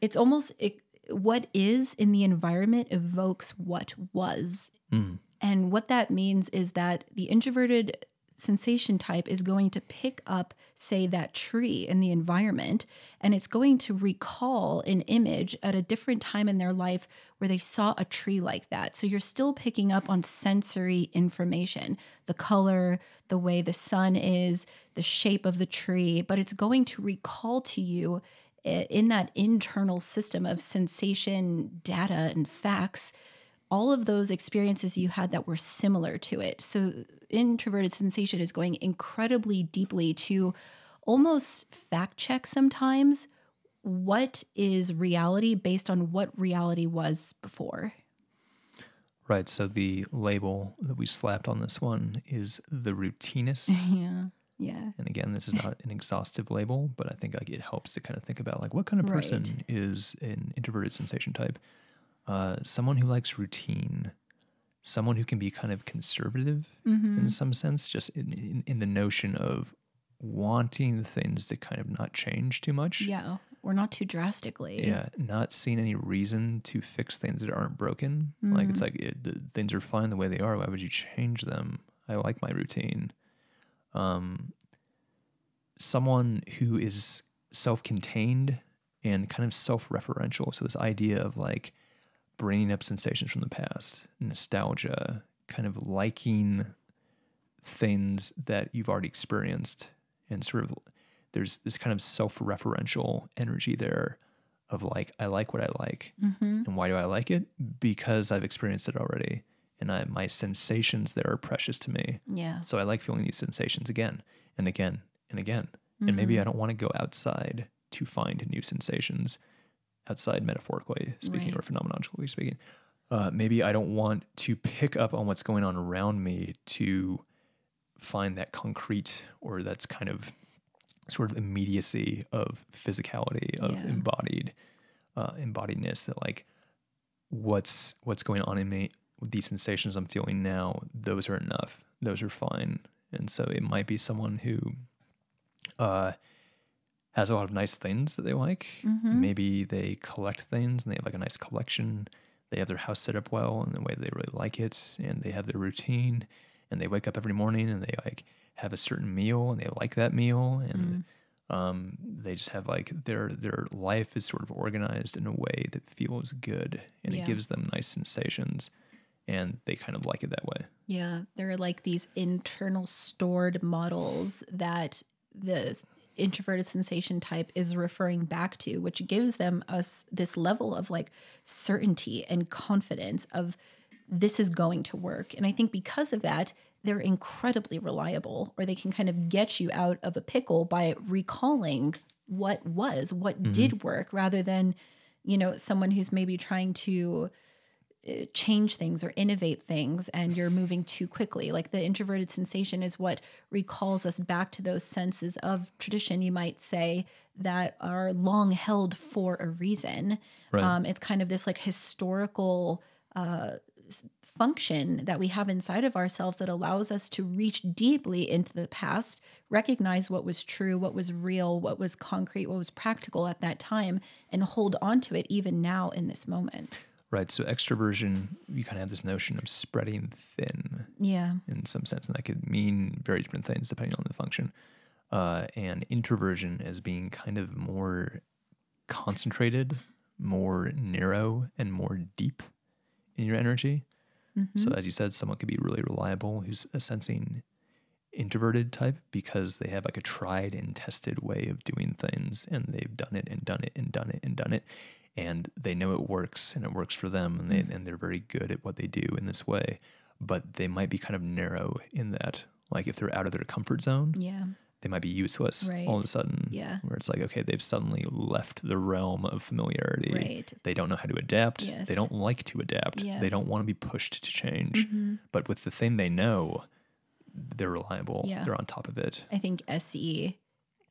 it's almost it, what is in the environment evokes what was Mm. And what that means is that the introverted sensation type is going to pick up, say, that tree in the environment, and it's going to recall an image at a different time in their life where they saw a tree like that. So you're still picking up on sensory information the color, the way the sun is, the shape of the tree, but it's going to recall to you eh, in that internal system of sensation, data, and facts all of those experiences you had that were similar to it. So, introverted sensation is going incredibly deeply to almost fact check sometimes what is reality based on what reality was before. Right. So, the label that we slapped on this one is the routinist. Yeah. Yeah. And again, this is not an exhaustive label, but I think like it helps to kind of think about like what kind of person Right. is an introverted sensation type. Uh, someone who likes routine, someone who can be kind of conservative Mm-hmm. in some sense, just in, in, in the notion of wanting things to kind of not change too much. Yeah. Or not too drastically. Yeah, not seeing any reason to fix things that aren't broken. Like it's like it, the, things are fine the way they are. Why would you change them? I like my routine. Um, someone who is self-contained and kind of self-referential. So this idea of like bringing up sensations from the past, nostalgia, kind of liking things that you've already experienced, and sort of there's this kind of self-referential energy there of like I like what I like, Mm-hmm. and why do I like it? Because I've experienced it already, and I, my sensations there are precious to me. Yeah. So I like feeling these sensations again and again and again. And maybe I don't want to go outside to find new sensations, outside metaphorically speaking Right. or phenomenologically speaking. Uh, maybe I don't want to pick up on what's going on around me to find that concrete or that's kind of sort of immediacy of physicality of Yeah. embodied uh, embodiedness that like what's what's going on in me these sensations i'm feeling now those are enough those are fine and so it might be someone who uh has a lot of nice things that they like Mhm. maybe they collect things and they have like a nice collection they have their house set up well in the way they really like it and they have their routine and they wake up every morning and they like have a certain meal and they like that meal and um, they just have like their their life is sort of organized in a way that feels good and Yeah. it gives them nice sensations and they kind of like it that way Yeah, there are like these internal stored models that the introverted sensation type is referring back to, which gives them us this level of like certainty and confidence of this is going to work. And I think because of that, they're incredibly reliable, or they can kind of get you out of a pickle by recalling what was, what mm-hmm. did work, rather than, you know, someone who's maybe trying to change things or innovate things and you're moving too quickly. Like the introverted sensation is what recalls us back to those senses of tradition, you might say, that are long held for a reason. Right. Um, it's kind of this like historical uh, function that we have inside of ourselves that allows us to reach deeply into the past, recognize what was true, what was real, what was concrete, what was practical at that time, and hold on to it even now in this moment. Right. So extroversion, you kind of have this notion of spreading thin Yeah. in some sense, and that could mean very different things depending on the function. Uh, and introversion as being kind of more concentrated, more narrow, and more deep in your energy. So, as you said, someone could be really reliable who's a sensing introverted type because they have like a tried and tested way of doing things and they've done it and done it and done it and done it and they know it works and it works for them and they and they're very good at what they do in this way but they might be kind of narrow in that like if they're out of their comfort zone Yeah. they might be useless all of a sudden Yeah. where it's like okay they've suddenly left the realm of familiarity Right. they don't know how to adapt Yes. they don't like to adapt they don't want to be pushed to change Mhm. but with the thing they know they're reliable Yeah. they're on top of it I think SE,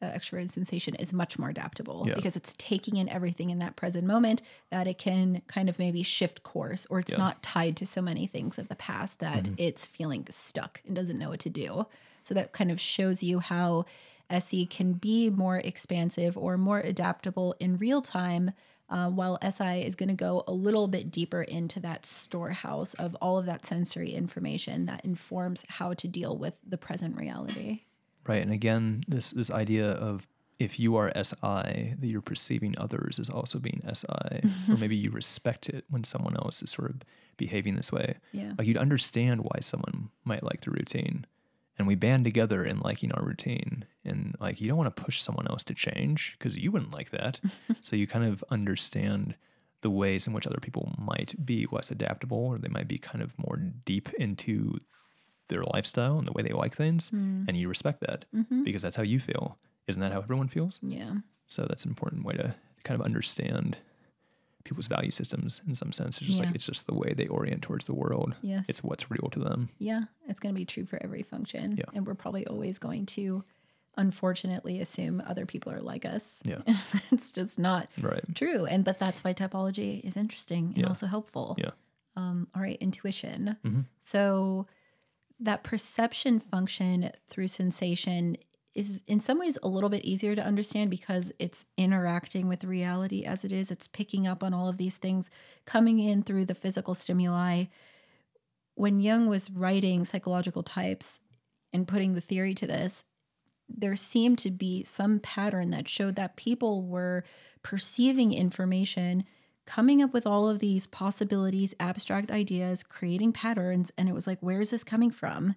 uh, extroverted sensation, is much more adaptable Yeah. because it's taking in everything in that present moment that it can kind of maybe shift course or it's Yeah. not tied to so many things of the past that it's feeling stuck and doesn't know what to do. So that kind of shows you how SE can be more expansive or more adaptable in real time. Um, while SI is going to go a little bit deeper into that storehouse of all of that sensory information that informs how to deal with the present reality. Right and again this this idea of if you are si that you're perceiving others as also being si or mm-hmm. maybe you respect it when someone else is sort of behaving this way. Yeah. like you'd understand why someone might like the routine and we band together in liking our routine and like you don't want to push someone else to change because you wouldn't like that. So you kind of understand the ways in which other people might be less adaptable or they might be kind of more deep into their lifestyle and the way they like things and you respect that because that's how you feel isn't that how everyone feels Yeah. so that's an important way to kind of understand people's value systems in some sense. It's just Yeah. like it's just the way they orient towards the world. Yes. It's what's real to them. Yeah. It's going to be true for every function. Yeah. And we're probably always going to, unfortunately, assume other people are like us. Yeah. it's just not Right. true. And, but that's why typology is interesting and Yeah. also helpful. Yeah. Um, all right. Intuition. Mhm. So that perception function through sensation is in some ways a little bit easier to understand because it's interacting with reality as it is. It's picking up on all of these things coming in through the physical stimuli. When Jung was writing psychological types and putting the theory to this, there seemed to be some pattern that showed that people were perceiving information, coming up with all of these possibilities, abstract ideas, creating patterns. And it was like, where is this coming from?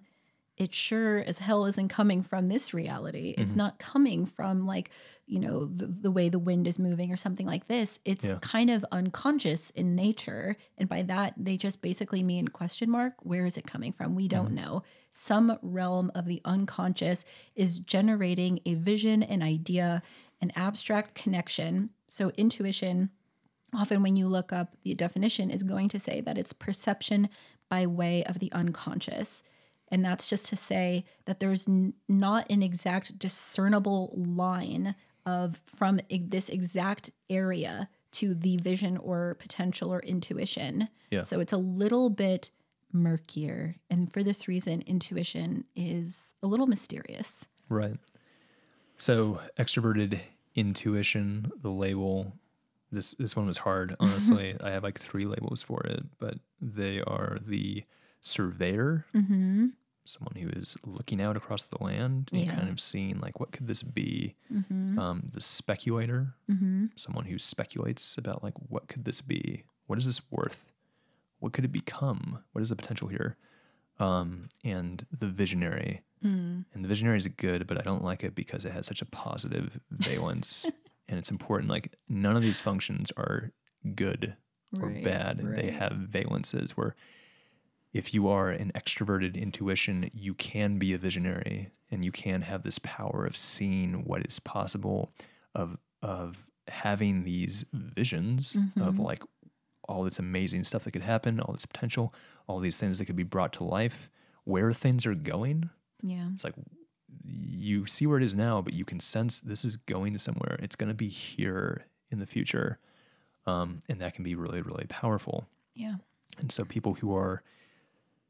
It sure as hell isn't coming from this reality. It's mm-hmm. not coming from like, you know, the, the way the wind is moving or something like this. It's Yeah. kind of unconscious in nature. And by that, they just basically mean question mark, where is it coming from? We don't mm-hmm. know. Some realm of the unconscious is generating a vision, an idea, an abstract connection. So intuition often when you look up the definition is going to say that it's perception by way of the unconscious and that's just to say that there's n- not an exact discernible line of from e- this exact area to the vision or potential or intuition Yeah. so it's a little bit murkier and for this reason intuition is a little mysterious Right. So extroverted intuition, the label. This this one was hard, honestly. I have like three labels for it, but they are the surveyor, mm-hmm. someone who is looking out across the land and Yeah. kind of seeing like what could this be. Mm-hmm. Um, the speculator, Mm-hmm. someone who speculates about like what could this be? What is this worth? What could it become? What is the potential here? Um, and the visionary. Mm. And the visionary is good, but I don't like it because it has such a positive valence. and it's important. Like none of these functions are good or Right, bad. They have valences where if you are an extroverted intuition, you can be a visionary and you can have this power of seeing what is possible, of of having these visions of Mhm. like all this amazing stuff that could happen, all this potential, all these things that could be brought to life, where things are going. yeah It's like you see where it is now, but you can sense this is going somewhere. It's going to be here in the future. Um, and that can be really, really powerful. yeah And so people who are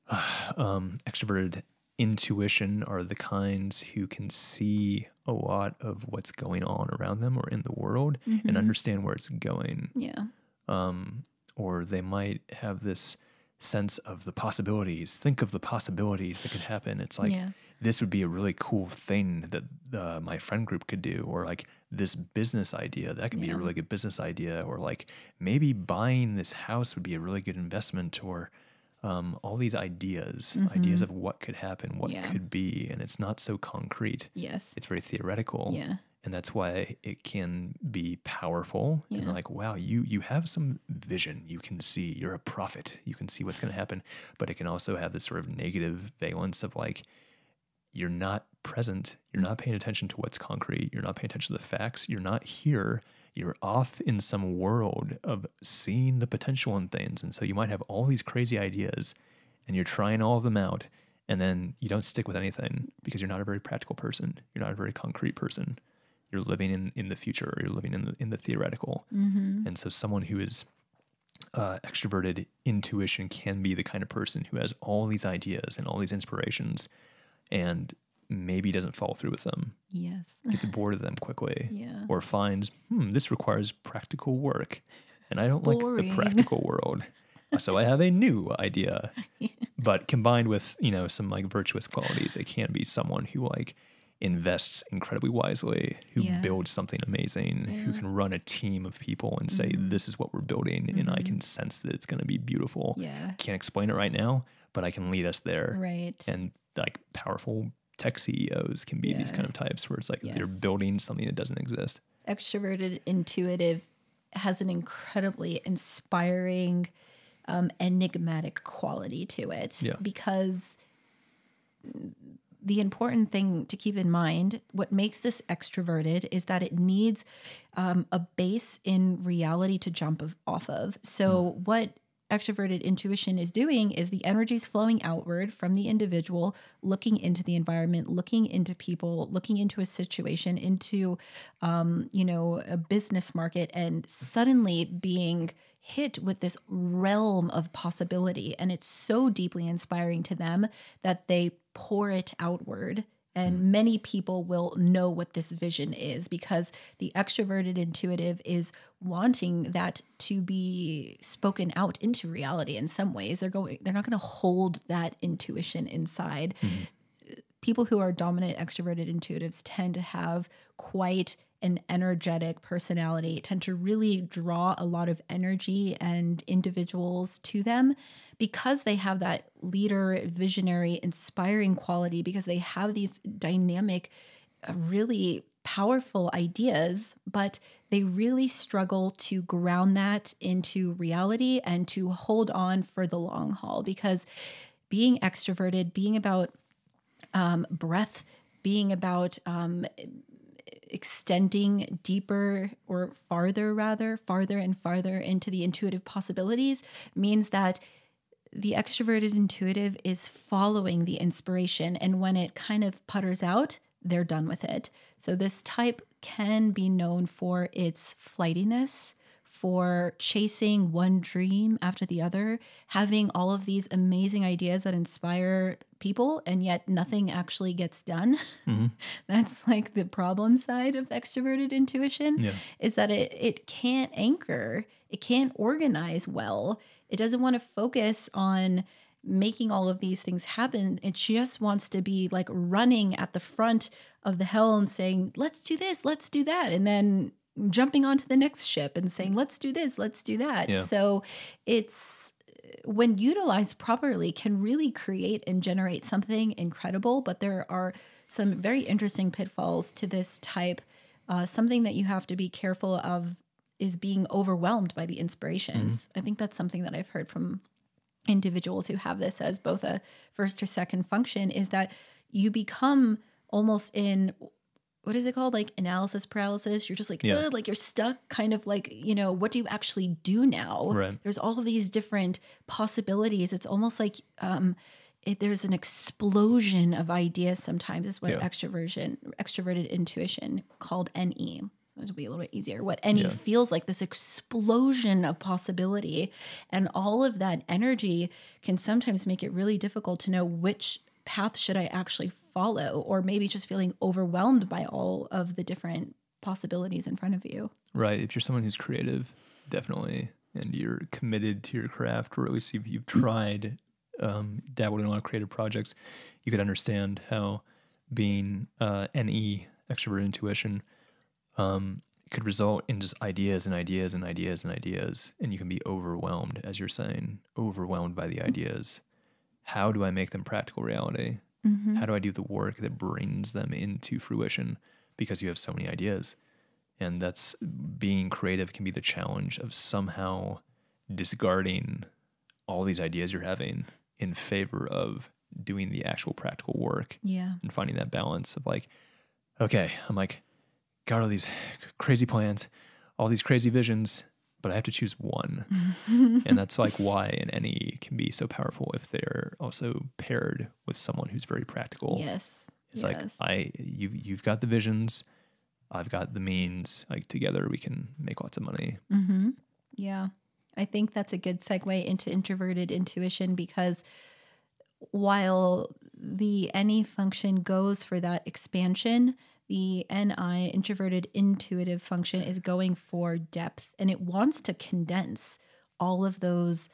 um, extroverted intuition are the kinds who can see a lot of what's going on around them or in the world and Mhm. understand where it's going. yeah Um, or they might have this sense of the possibilities. Think of the possibilities that could happen. It's like Yeah. This would be a really cool thing that uh, my friend group could do, or like this business idea that could be a really good business idea, or like maybe buying this house would be a really good investment, or um, all these ideas, ideas of what could happen, what Mm-hmm. Yeah. could be, and it's not so concrete. Yes. It's very theoretical Yeah. and that's why it can be powerful and like wow you you have some vision you can see you're a prophet you can see what's going to happen but it can also have this sort of negative valence of like you're not present you're not paying attention to what's concrete you're not paying attention to the facts you're not here you're off in some world of seeing the potential in things. And so you might have all these crazy ideas and you're trying all of them out and then you don't stick with anything because you're not a very practical person. You're not a very concrete person. You're living in, in the future or you're living in the, in the theoretical. Mm-hmm. and so someone who is uh, extroverted intuition can be the kind of person who has all these ideas and all these inspirations and maybe doesn't follow through with them Yes. gets bored of them quickly Yeah. or finds hmm this requires practical work and i don't like the practical world so i have a new idea but combined with you know some like virtuous qualities it can be someone who like invests incredibly wisely who Yeah. builds something amazing who Yeah. Mm-hmm. can run a team of people and say this is what we're building and i can sense that it's going to be beautiful Yeah. can't explain it right now but i can lead us there Right. and like powerful tech ceos can be these kind of types where it's like they're building something that doesn't exist. Extroverted intuitive has an incredibly inspiring um, enigmatic quality to it Yeah. because the important thing to keep in mind what makes this extroverted is that it needs um, a base in reality to jump of, off of. So what extroverted intuition is doing is the energies flowing outward from the individual looking into the environment looking into people looking into a situation into um, you know a business market and suddenly being hit with this realm of possibility. And it's so deeply inspiring to them that they pour it outward and mm. many people will know what this vision is because the extroverted intuitive is wanting that to be spoken out into reality in some ways. They're going they're not going to hold that intuition inside. Mm-hmm. People who are dominant extroverted intuitives tend to have quite an energetic personality, tend to really draw a lot of energy and individuals to them because they have that leader, visionary, inspiring quality, because they have these dynamic, uh, really powerful ideas, but they really struggle to ground that into reality and to hold on for the long haul because being extroverted, being about um, breath being about um, extending deeper or farther, rather, farther and farther into the intuitive possibilities means that the extroverted intuitive is following the inspiration. And when it kind of putters out, they're done with it. So this type can be known for its flightiness, for chasing one dream after the other, having all of these amazing ideas that inspire people, and yet nothing actually gets done. Mm-hmm. That's like the problem side of extroverted intuition Yeah. is that it it can't anchor, it can't organize well. It doesn't want to focus on making all of these things happen. It just wants to be like running at the front of the helm saying, "Let's do this, let's do that." And then jumping onto the next ship and saying, "Let's do this, let's do that." Yeah. So it's when utilized properly can really create and generate something incredible, but there are some very interesting pitfalls to this type uh, something that you have to be careful of is being overwhelmed by the inspirations. I think that's something that I've heard from individuals who have this as both a first or second function is that you become almost in what is it called like analysis paralysis you're just like Yeah. Like you're stuck kind of like you know what do you actually do now Right. there's all of these different possibilities it's almost like um it, there's an explosion of ideas sometimes is what Yeah. extroversion extroverted intuition called ne so it'll be a little bit easier what ne Yeah. feels like this explosion of possibility and all of that energy can sometimes make it really difficult to know which path should i actually follow or maybe just feeling overwhelmed by all of the different possibilities in front of you Right. If you're someone who's creative, definitely and you're committed to your craft, or at least you've, you've tried, um, dabbled in a lot of creative projects, you could understand how being uh, NE, extrovert intuition, um, could result in just ideas and ideas and ideas and ideas. And you can be overwhelmed, as you're saying, overwhelmed by the ideas. How do I make them practical reality? Mm-hmm. How do I do the work that brings them into fruition? Because you have so many ideas. And that's being creative can be the challenge of somehow discarding all these ideas you're having in favor of doing the actual practical work Yeah. and finding that balance of like, okay, I'm like, got all these crazy plans, all these crazy visions, but I have to choose one. and that's like why an NE can be so powerful if they're also paired with someone who's very practical. Yes. It's yes. like I you you've got the visions, I've got the means. Like together we can make lots of money. Mm-hmm. Yeah. I think that's a good segue into introverted intuition because while the NE function goes for that expansion, the NI, introverted intuitive function, is going for depth and it wants to condense all of those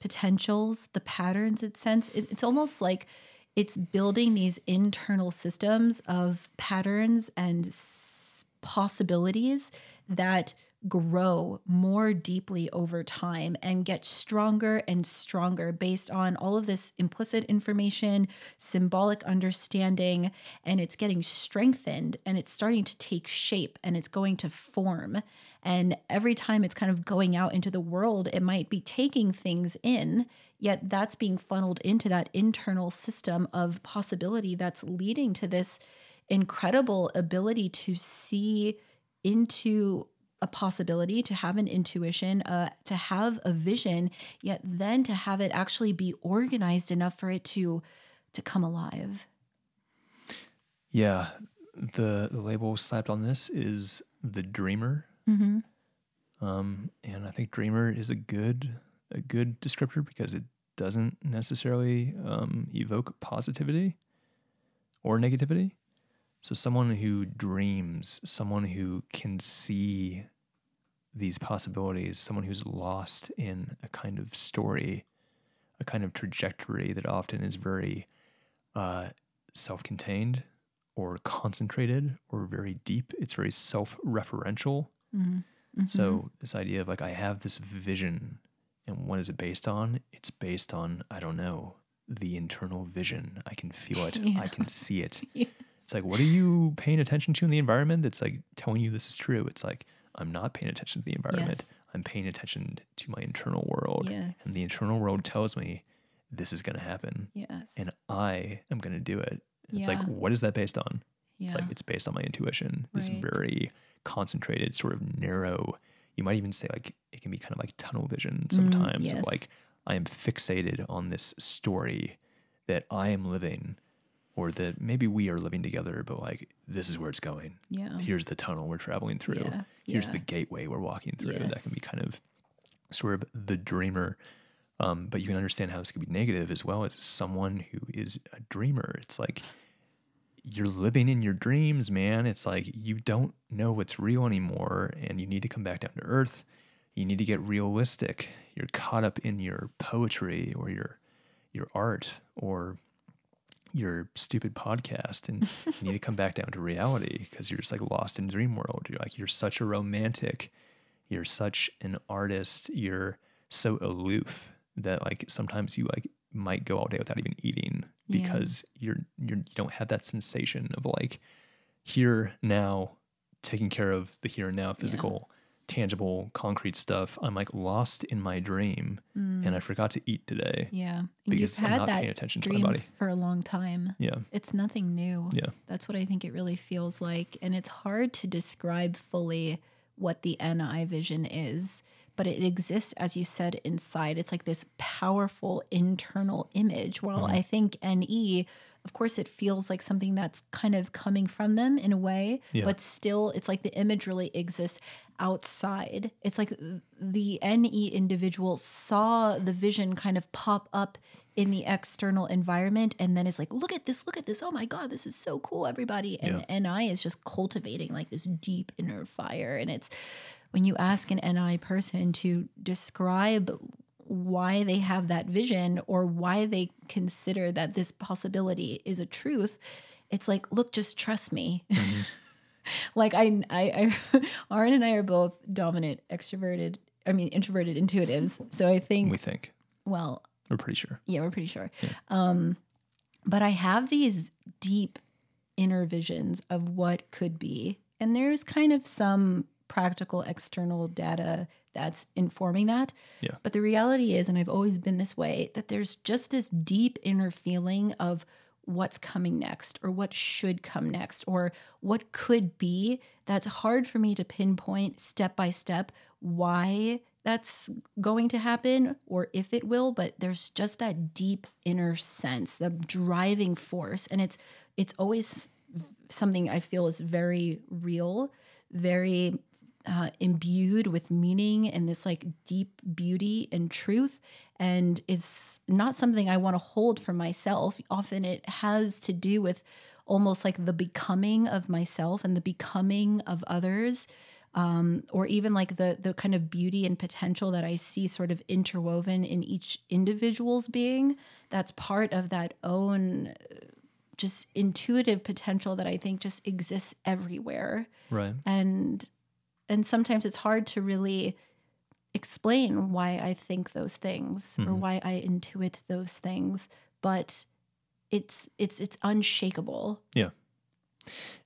potentials, the patterns it sense. It, it's almost like it's building these internal systems of patterns and s- possibilities that grow more deeply over time and get stronger and stronger based on all of this implicit information, symbolic understanding, and it's getting strengthened and it's starting to take shape and it's going to form. And every time it's kind of going out into the world, it might be taking things in, yet that's being funneled into that internal system of possibility that's leading to this incredible ability to see into a possibility, to have an intuition, uh, to have a vision, yet then to have it actually be organized enough for it to to come alive. Yeah. The the label slapped on this is the dreamer. Mm-hmm. Um, and I think dreamer is a good a good descriptor because it doesn't necessarily um, evoke positivity or negativity. So someone who dreams, someone who can see these possibilities, someone who's lost in a kind of story, a kind of trajectory that often is very uh, self-contained or concentrated or very deep. It's very self-referential. Mm-hmm. So this idea of like I have this vision and what is it based on? It's based on I don't know, the internal vision. I can feel it. Yeah. I can see it. Yes. It's like what are you paying attention to in the environment that's like telling you this is true? It's like I'm not paying attention to the environment. Yes. I'm paying attention to my internal world. Yes. And the internal world tells me this is going to happen Yes. and I am going to do it. It's like what is that based on? yeah. It's like it's based on my intuition. This Right. very concentrated, sort of narrow. You might even say like it can be kind of like tunnel vision Mm, sometimes yes. of like I am fixated on this story that I am living or that maybe we are living together, but like this is where it's going. yeah. Here's the tunnel we're traveling through. Yeah, Here's yeah. the gateway we're walking through. Yes. That can be kind of sort of the dreamer. Um, but you can understand how this could be negative as well as someone who is a dreamer. It's like you're living in your dreams, man. It's like you don't know what's real anymore and you need to come back down to earth. You need to get realistic. You're caught up in your poetry or your your art or your stupid podcast and you need to come back down to reality because you're just like lost in dream world. You're like you're such a romantic, you're such an artist, you're so aloof that like sometimes you like might go all day without even eating Yeah. because you're you're you don't have that sensation of like here now taking care of the here and now physical tangible concrete stuff i'm like lost in my dream and i forgot to eat today Mm. Yeah. And because you've i'm not that paying attention to my body for a long time. yeah It's nothing new. yeah That's what I think it really feels like. And it's hard to describe fully what the NI vision is, but it exists, as you said, inside. It's like this powerful internal image. While Mm-hmm. I think NE, of course, it feels like something that's kind of coming from them in a way, Yeah. but still, it's like the image really exists outside. It's like the NE individual saw the vision kind of pop up in the external environment and then is like, look at this, look at this. Oh my God, this is so cool, everybody. And NI is just cultivating like this deep inner fire. And it's when you ask an NI person to describe why they have that vision or why they consider that this possibility is a truth, it's like, look, just trust me. like I, I, I, Aaron and I are both dominant, extroverted. I mean, introverted intuitives. So I think We think. well, We're pretty sure. yeah, we're pretty sure. Um, but I have these deep inner visions of what could be. And there's kind of some practical external data that's informing that. Yeah. But the reality is, and I've always been this way, that there's just this deep inner feeling of what's coming next or what should come next or what could be that's hard for me to pinpoint step by step why that's going to happen or if it will but there's just that deep inner sense the driving force and it's it's always something i feel is very real very uh, imbued with meaning and this like deep beauty and truth and is not something i want to hold for myself often it has to do with almost like the becoming of myself and the becoming of others um, or even like the the kind of beauty and potential that I see sort of interwoven in each individual's being. That's part of that own just intuitive potential that I think just exists everywhere. Right. And and sometimes it's hard to really explain why I think those things or Mhm. why I intuit those things, but it's it's it's unshakable. Yeah.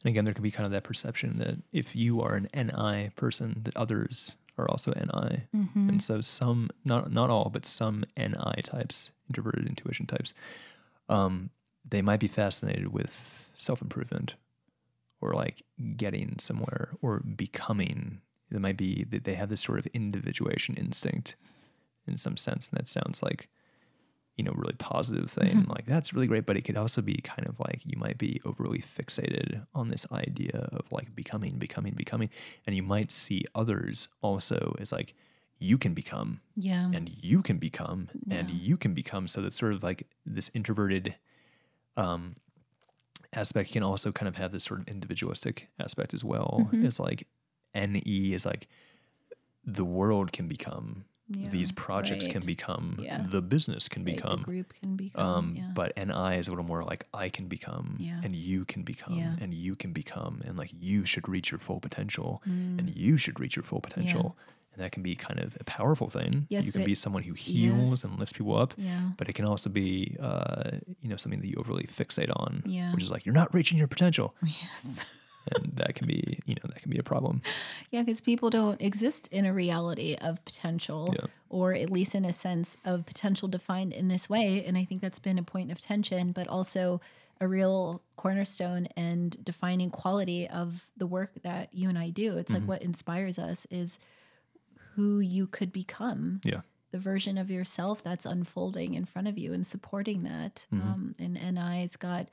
And again, there can be kind of that perception that if you are an NI person, that others are also NI. Mm-hmm. And so some, not not all, but some NI types, introverted intuition types, um, they might be fascinated with self improvement, or like getting somewhere, or becoming. It might be that they have this sort of individuation instinct, in some sense, and that sounds like, you know, really positive thing. Mhm. Like that's really great, but it could also be kind of like you might be overly fixated on this idea of like becoming, becoming, becoming, and you might see others also as like you can become Yeah. and you can become and you can become so that's sort of like this introverted um aspect can also kind of have this sort of individualistic aspect as well Mhm. it's like ne is like the world can become yeah. these projects can become Yeah. the business can Right, become the group can become. um, yeah. but NI is a little more like I can become, and you can become, and you can become, and like you should reach your full potential, Mm. and you should reach your full potential, and that can be kind of a powerful thing. Yes, you can be someone who heals Yes. and lifts people up, yeah. but it can also be, uh, you know, something that you overly fixate on, Yeah. which is like you're not reaching your potential, Yes. and that can be, you know, that can be a problem. Yeah, because people don't exist in a reality of potential, Yeah. or at least in a sense of potential defined in this way. And I think that's been a point of tension, but also a real cornerstone and defining quality of the work that you and I do. It's Mhm. like what inspires us is who you could become. Yeah. The version of yourself that's unfolding in front of you and supporting that. Mhm. Um, and NI's got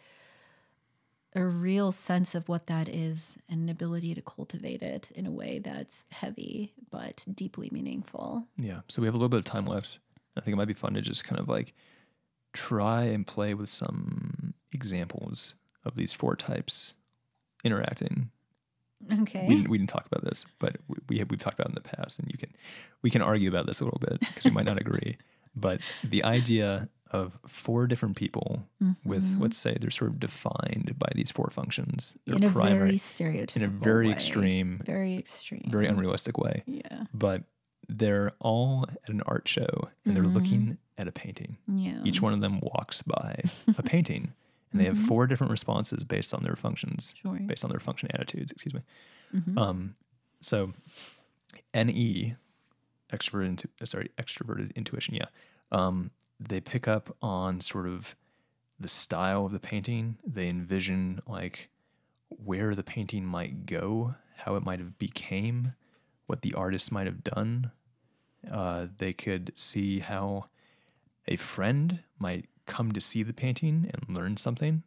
a real sense of what that is and an ability to cultivate it in a way that's heavy but deeply meaningful. Yeah. So we have a little bit of time left. I think it might be fun to just kind of like try and play with some examples of these four types interacting. Okay. We didn't, we didn't talk about this, but we, we have, we've talked about it in the past, and you can we can argue about this a little bit because we might not agree. But the idea of four different people with Mhm. let's say they're sort of defined by these four functions. They're in a primary very stereotypical in a very way. extreme, very extreme, very unrealistic way. Yeah. But they're all at an art show and they're looking at a painting. Yeah. Each one of them walks by a painting and they have Mhm. four different responses based on their functions, Sure. based on their function attitudes, excuse me. Mhm. Um, so NE, extroverted, intu- uh, sorry, extroverted intuition, yeah. Um, they pick up on sort of the style of the painting. They envision like where the painting might go, how it might have became, what the artist might have done. Uh, they could see how a friend might come to see the painting and learn something,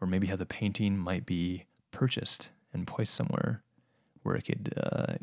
or maybe how the painting might be purchased and placed somewhere where it could uh,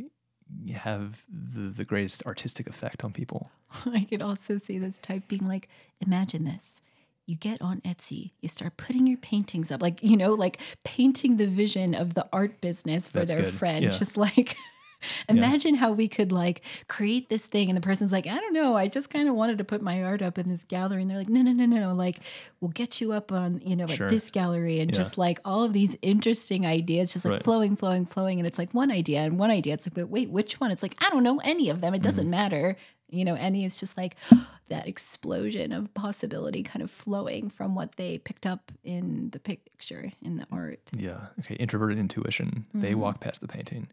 have the, the greatest artistic effect on people. I could also see this type being like, imagine this. You get on Etsy, you start putting your paintings up, like, you know, like painting the vision of the art business for That's their good. friend. Yeah. Just like, imagine how we could like create this thing. And the person's like, I don't know, I just kind of wanted to put my art up in this gallery. And they're like, no, no, no, no, no. Like, we'll get you up on, you know, Sure. at this gallery. And Yeah. just like all of these interesting ideas, just like Right. flowing, flowing, flowing. And it's like one idea and one idea. It's like, wait, which one? It's like, I don't know any of them. It doesn't Mm-hmm. matter. You know, any is just like that explosion of possibility kind of flowing from what they picked up in the picture, in the art. Yeah. Okay. Introverted intuition. They Mm-hmm. walk past the painting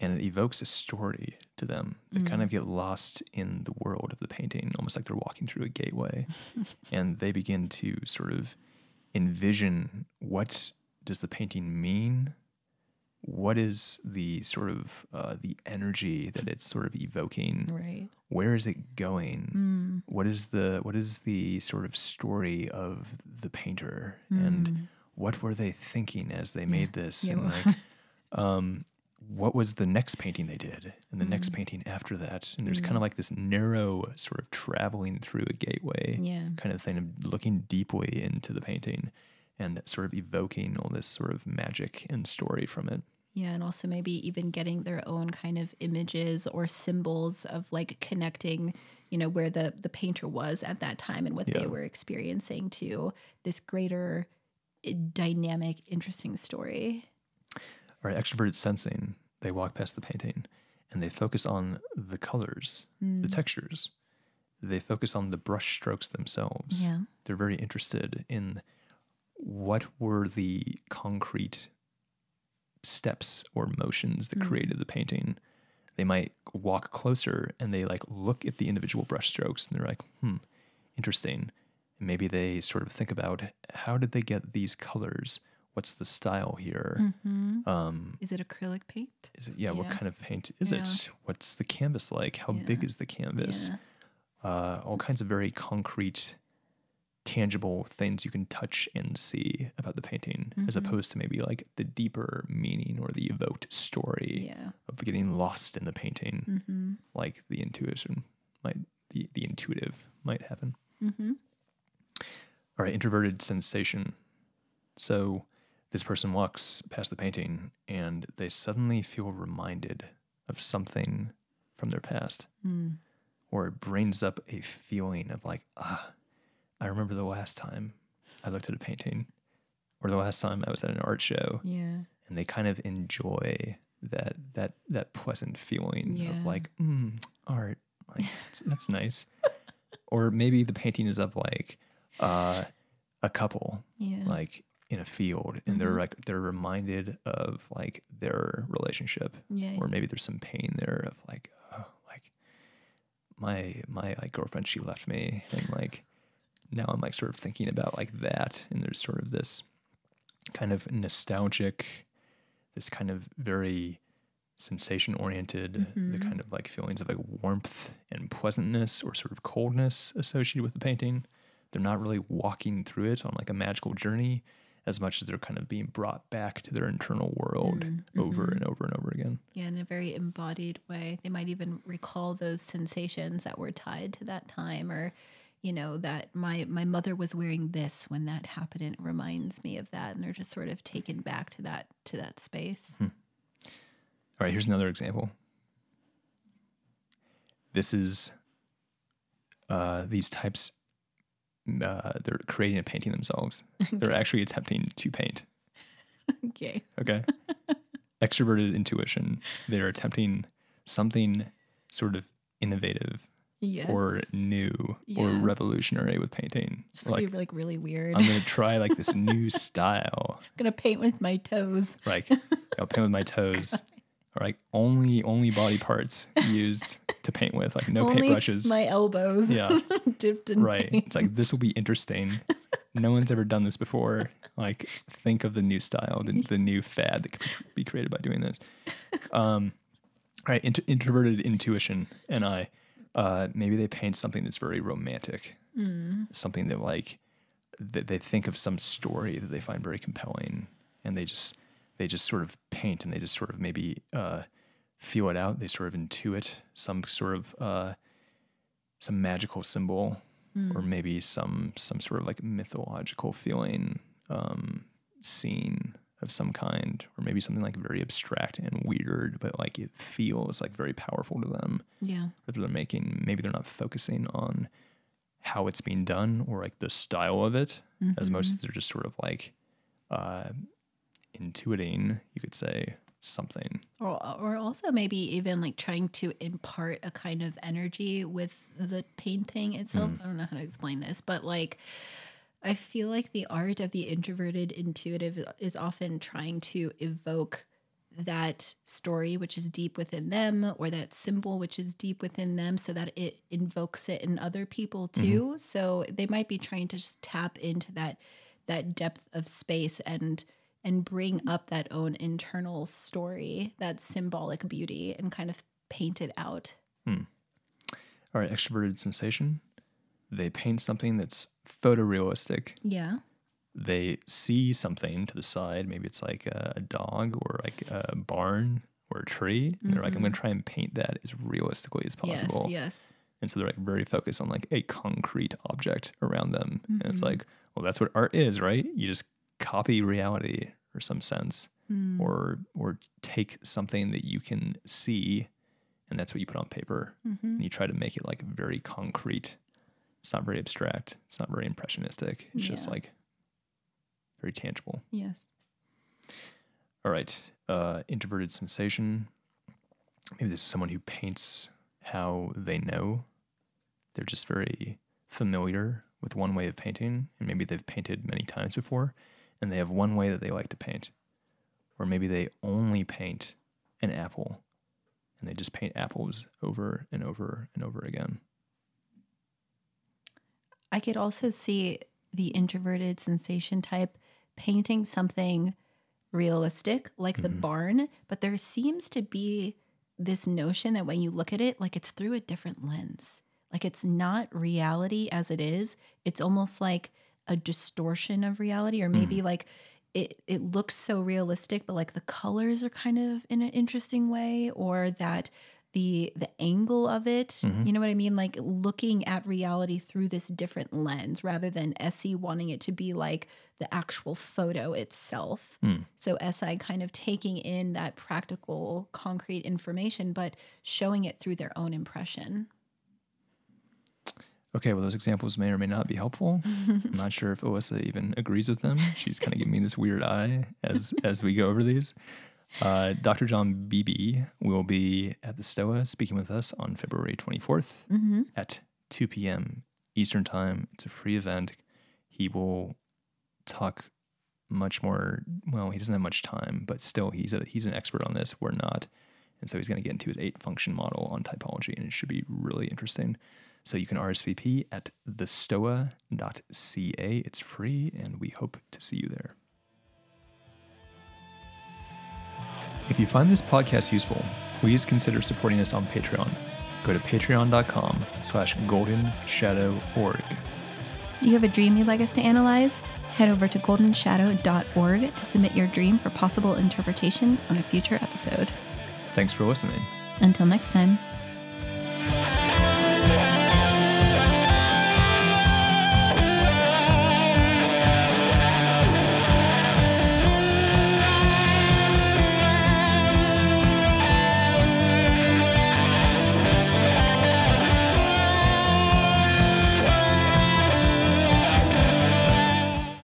and it evokes a story to them. They kind Mm. of get lost in the world of the painting, almost like they're walking through a gateway. and they begin to sort of envision what does the painting mean? What is the sort of uh, the energy that it's sort of evoking? Right. Where is it going? Mm. What is the what is the sort of story of the painter Mm. and what were they thinking as they made this Yeah. and like um what was the next painting they did and the next painting after that and there's kind of like this narrow sort of traveling through a gateway Yeah. kind of thing of looking deeply into the painting and sort of evoking all this sort of magic and story from it Yeah. And also maybe even getting their own kind of images or symbols of like connecting, you know, where the, the painter was at that time and what Yeah. they were experiencing to this greater eh, dynamic, interesting story. Or extroverted sensing, they walk past the painting and they focus on the colors, Mm. the textures. They focus on the brush strokes themselves. Yeah. They're very interested in what were the concrete steps or motions that Mm. created the painting. They might walk closer and they like look at the individual brush strokes and they're like, hmm, interesting. And maybe they sort of think about how did they get these colors? What's the style here? hmm Um, Is it acrylic paint? is it yeah, What kind of paint is Yeah. it? What's the canvas like? How big is the canvas? Yeah. Uh, all kinds of very concrete, tangible things you can touch and see about the painting, as Mhm. opposed to maybe like the deeper meaning or the evoked story Yeah. of getting lost in the painting, hmm like the intuition might the the intuitive might happen. hmm All right, introverted sensation. So this person walks past the painting and they suddenly feel reminded of something from their past, Mm. or it brings up a feeling of like, ah, I remember the last time I looked at a painting, or the last time I was at an art show, Yeah. and they kind of enjoy that that that pleasant feeling Yeah. of like, mm, art, like that's, that's nice. or maybe the painting is of like uh, a couple Yeah. like in a field and they're Mhm. like they're reminded of like their relationship yeah. or maybe there's some pain there of like oh, like my my like girlfriend she left me and like now i'm like sort of thinking about like that and there's sort of this kind of nostalgic this kind of very sensation oriented the Mhm. kind of like feelings of like warmth and pleasantness or sort of coldness associated with the painting they're not really walking through it on like a magical journey as much as they're kind of being brought back to their internal world Mm, over mhm. and over and over again Yeah, in a very embodied way. They might even recall those sensations that were tied to that time or you know that my my mother was wearing this when that happened and it reminds me of that and they're just sort of taken back to that to that space. Hmm. All right, here's another example. This is uh, these types. Uh, they're creating a painting themselves. They're actually attempting to paint. okay. Okay. Extroverted intuition. They're attempting something sort of innovative Yes. or new or revolutionary with painting. just Like be like really weird. I'm I'm gonna try like this new style. I'm gonna paint with my toes. Like I'll paint with my toes. Like only only body parts used to paint with, like no Only paintbrushes. my elbows. Yeah. dipped in right. paint. It's like this will be interesting. No one's ever done this before. Like think of the new style, the, the new fad that could be created by doing this. Um, all right, int- introverted intuition and I. Uh, maybe they paint something that's very romantic, Mm. something that like that they think of some story that they find very compelling, and they just they just sort of paint and they just sort of maybe uh, feel it out. They sort of intuit some sort of uh, some magical symbol, or maybe some some sort of like mythological feeling, um, scene of some kind, or maybe something like very abstract and weird, but like it feels like very powerful to them Yeah. that they're making. Maybe they're not focusing on how it's being done or like the style of it, as most they're just sort of like uh, intuiting, you could say, something. Or, or also maybe even like trying to impart a kind of energy with the painting itself. Hmm. I don't know how to explain this, but like I feel like the art of the introverted intuitive is often trying to evoke that story which is deep within them or that symbol which is deep within them so that it invokes it in other people mm-hmm. too so they might be trying to just tap into that that depth of space and and bring up that own internal story that symbolic beauty and kind of paint it out hmm. All right, extroverted sensation. They paint something that's photorealistic. yeah They see something to the side. Maybe it's like a, a dog or like a barn or a tree. And they're like, I'm going to mm-hmm. try and paint that as realistically as possible. yes yes And so they're like very focused on like a concrete object around them. And it's mm-hmm. like, well, that's what art is, right? You just copy reality or some sense, or or take something that you can see, and that's what you put on paper, and you try to make it like very concrete. It's not very abstract. It's not very impressionistic. It's just like very tangible. yes All right. Uh, introverted sensation. Maybe this is someone who paints how they know. They're just very familiar with one way of painting, and maybe they've painted many times before, and they have one way that they like to paint. Or maybe they only paint an apple, and they just paint apples over and over and over again. I could also see the introverted sensation type painting something realistic, like the mm-hmm. barn, but there seems to be this notion that when you look at it, like it's through a different lens. Like it's not reality as it is. It's almost like a distortion of reality, or maybe mm. like it, it looks so realistic, but like the colors are kind of in an interesting way, or that the the angle of it, mm-hmm. you know what I mean? Like looking at reality through this different lens rather than SE wanting it to be like the actual photo itself. Mm. So SI kind of taking in that practical, concrete information, but showing it through their own impression. Okay, well, those examples may or may not be helpful. I'm not sure if Alyssa even agrees with them. She's kind of giving me this weird eye as as we go over these. Uh, Dr. John Beebe will be at the STOA speaking with us on February 24th at 2 p.m. Eastern Time. It's a free event. He will talk much more. Well, he doesn't have much time, but still, he's a he's an expert on this. We're not, and so he's going to get into his eight function model on typology, and it should be really interesting. So you can RSVP at thestoa.ca. It's free, and we hope to see you there. If you find this podcast useful, please consider supporting us on Patreon. Go to patreon.com slash goldenshadoworg. Do you have a dream you'd like us to analyze? Head over to goldenshadow.org to submit your dream for possible interpretation on a future episode. Thanks for listening. Until next time.